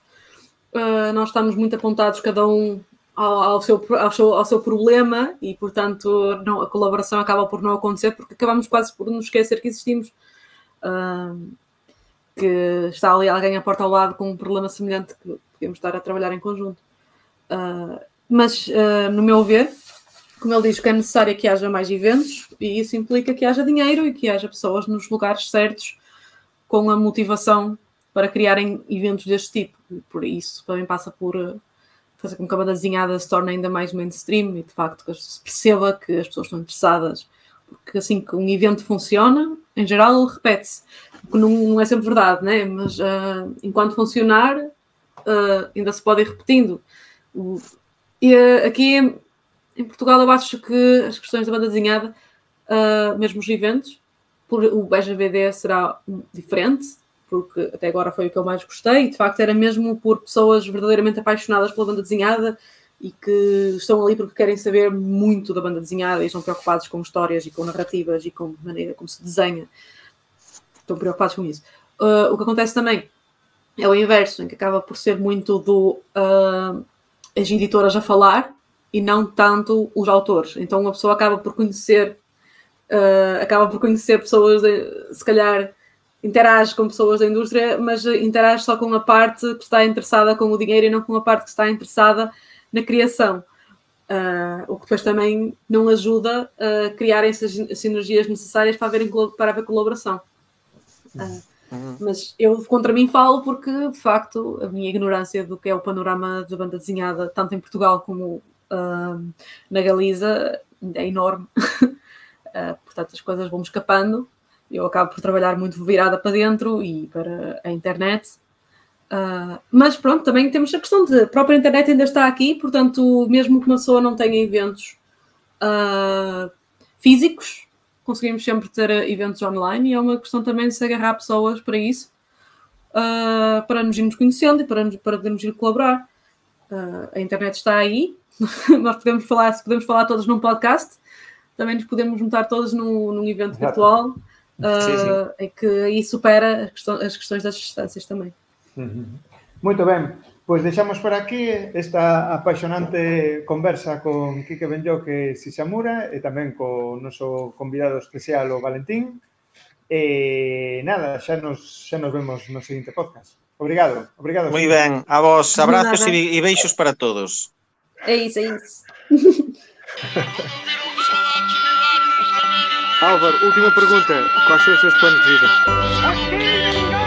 Uh, nós estamos muito apontados, cada um ao, ao, seu, ao, seu, ao seu problema e, portanto, não, a colaboração acaba por não acontecer porque acabamos quase por nos esquecer que existimos. Uh, que está ali alguém à porta ao lado com um problema semelhante que podemos estar a trabalhar em conjunto. Uh, mas, uh, no meu ver, como ele diz, que é necessário que haja mais eventos e isso implica que haja dinheiro e que haja pessoas nos lugares certos com a motivação para criarem eventos deste tipo. Por isso, também passa por fazer com que a banda desenhada se torne ainda mais mainstream e de facto que se perceba que as pessoas estão interessadas. Porque assim que um evento funciona, em geral repete-se. O não, não, é sempre verdade, né? mas uh, enquanto funcionar, uh, ainda se pode ir repetindo. E uh, aqui em Portugal eu acho que as questões da banda desenhada, mesmo os eventos, por, o BGVD será diferente, porque até agora foi o que eu mais gostei, e de facto era mesmo por pessoas verdadeiramente apaixonadas pela banda desenhada e que estão ali porque querem saber muito da banda desenhada e estão preocupados com histórias e com narrativas e com maneira como se desenha. Estão preocupados com isso. Uh, o que acontece também é o inverso, em que acaba por ser muito do uh, as editoras a falar e não tanto os autores. Então uma pessoa acaba por conhecer uh, acaba por conhecer pessoas, se calhar interage com pessoas da indústria, mas interage só com a parte que está interessada com o dinheiro e não com a parte que está interessada na criação. Uh, o que depois também não ajuda a criar essas sinergias necessárias para, haver, para haver colaboração. Uh, mas eu contra mim falo porque, de facto, a minha ignorância do que é o panorama da banda desenhada, tanto em Portugal como uh, na Galiza, é enorme. portanto, as coisas vão escapando eu acabo por trabalhar muito virada para dentro e para a internet. Uh, mas pronto, também temos a questão de a própria internet ainda está aqui, portanto, mesmo que uma pessoa não tenha eventos uh, físicos, conseguimos sempre ter eventos online e é uma questão também de se agarrar pessoas para isso, uh, para nos irmos conhecendo e para, nos, para podermos ir colaborar. a internet está aí, nós podemos falar, se podemos falar todos num podcast, também nos podemos juntar todos num, num evento Exato. virtual sim, sim. Uh, é que aí supera as questões, as questões das distâncias também. Uhum. Muito bem, pois deixamos por aquí esta apaixonante conversa con Quique e Sisamura e tamén co noso convidado especial o Valentín. E nada, xa nos, xa nos vemos no seguinte podcast. Obrigado, obrigado. Moi ben, a vos, abrazos e, e beixos para todos. É isso, é isso. Álvaro, última pergunta. Quais são os seus planos de vida?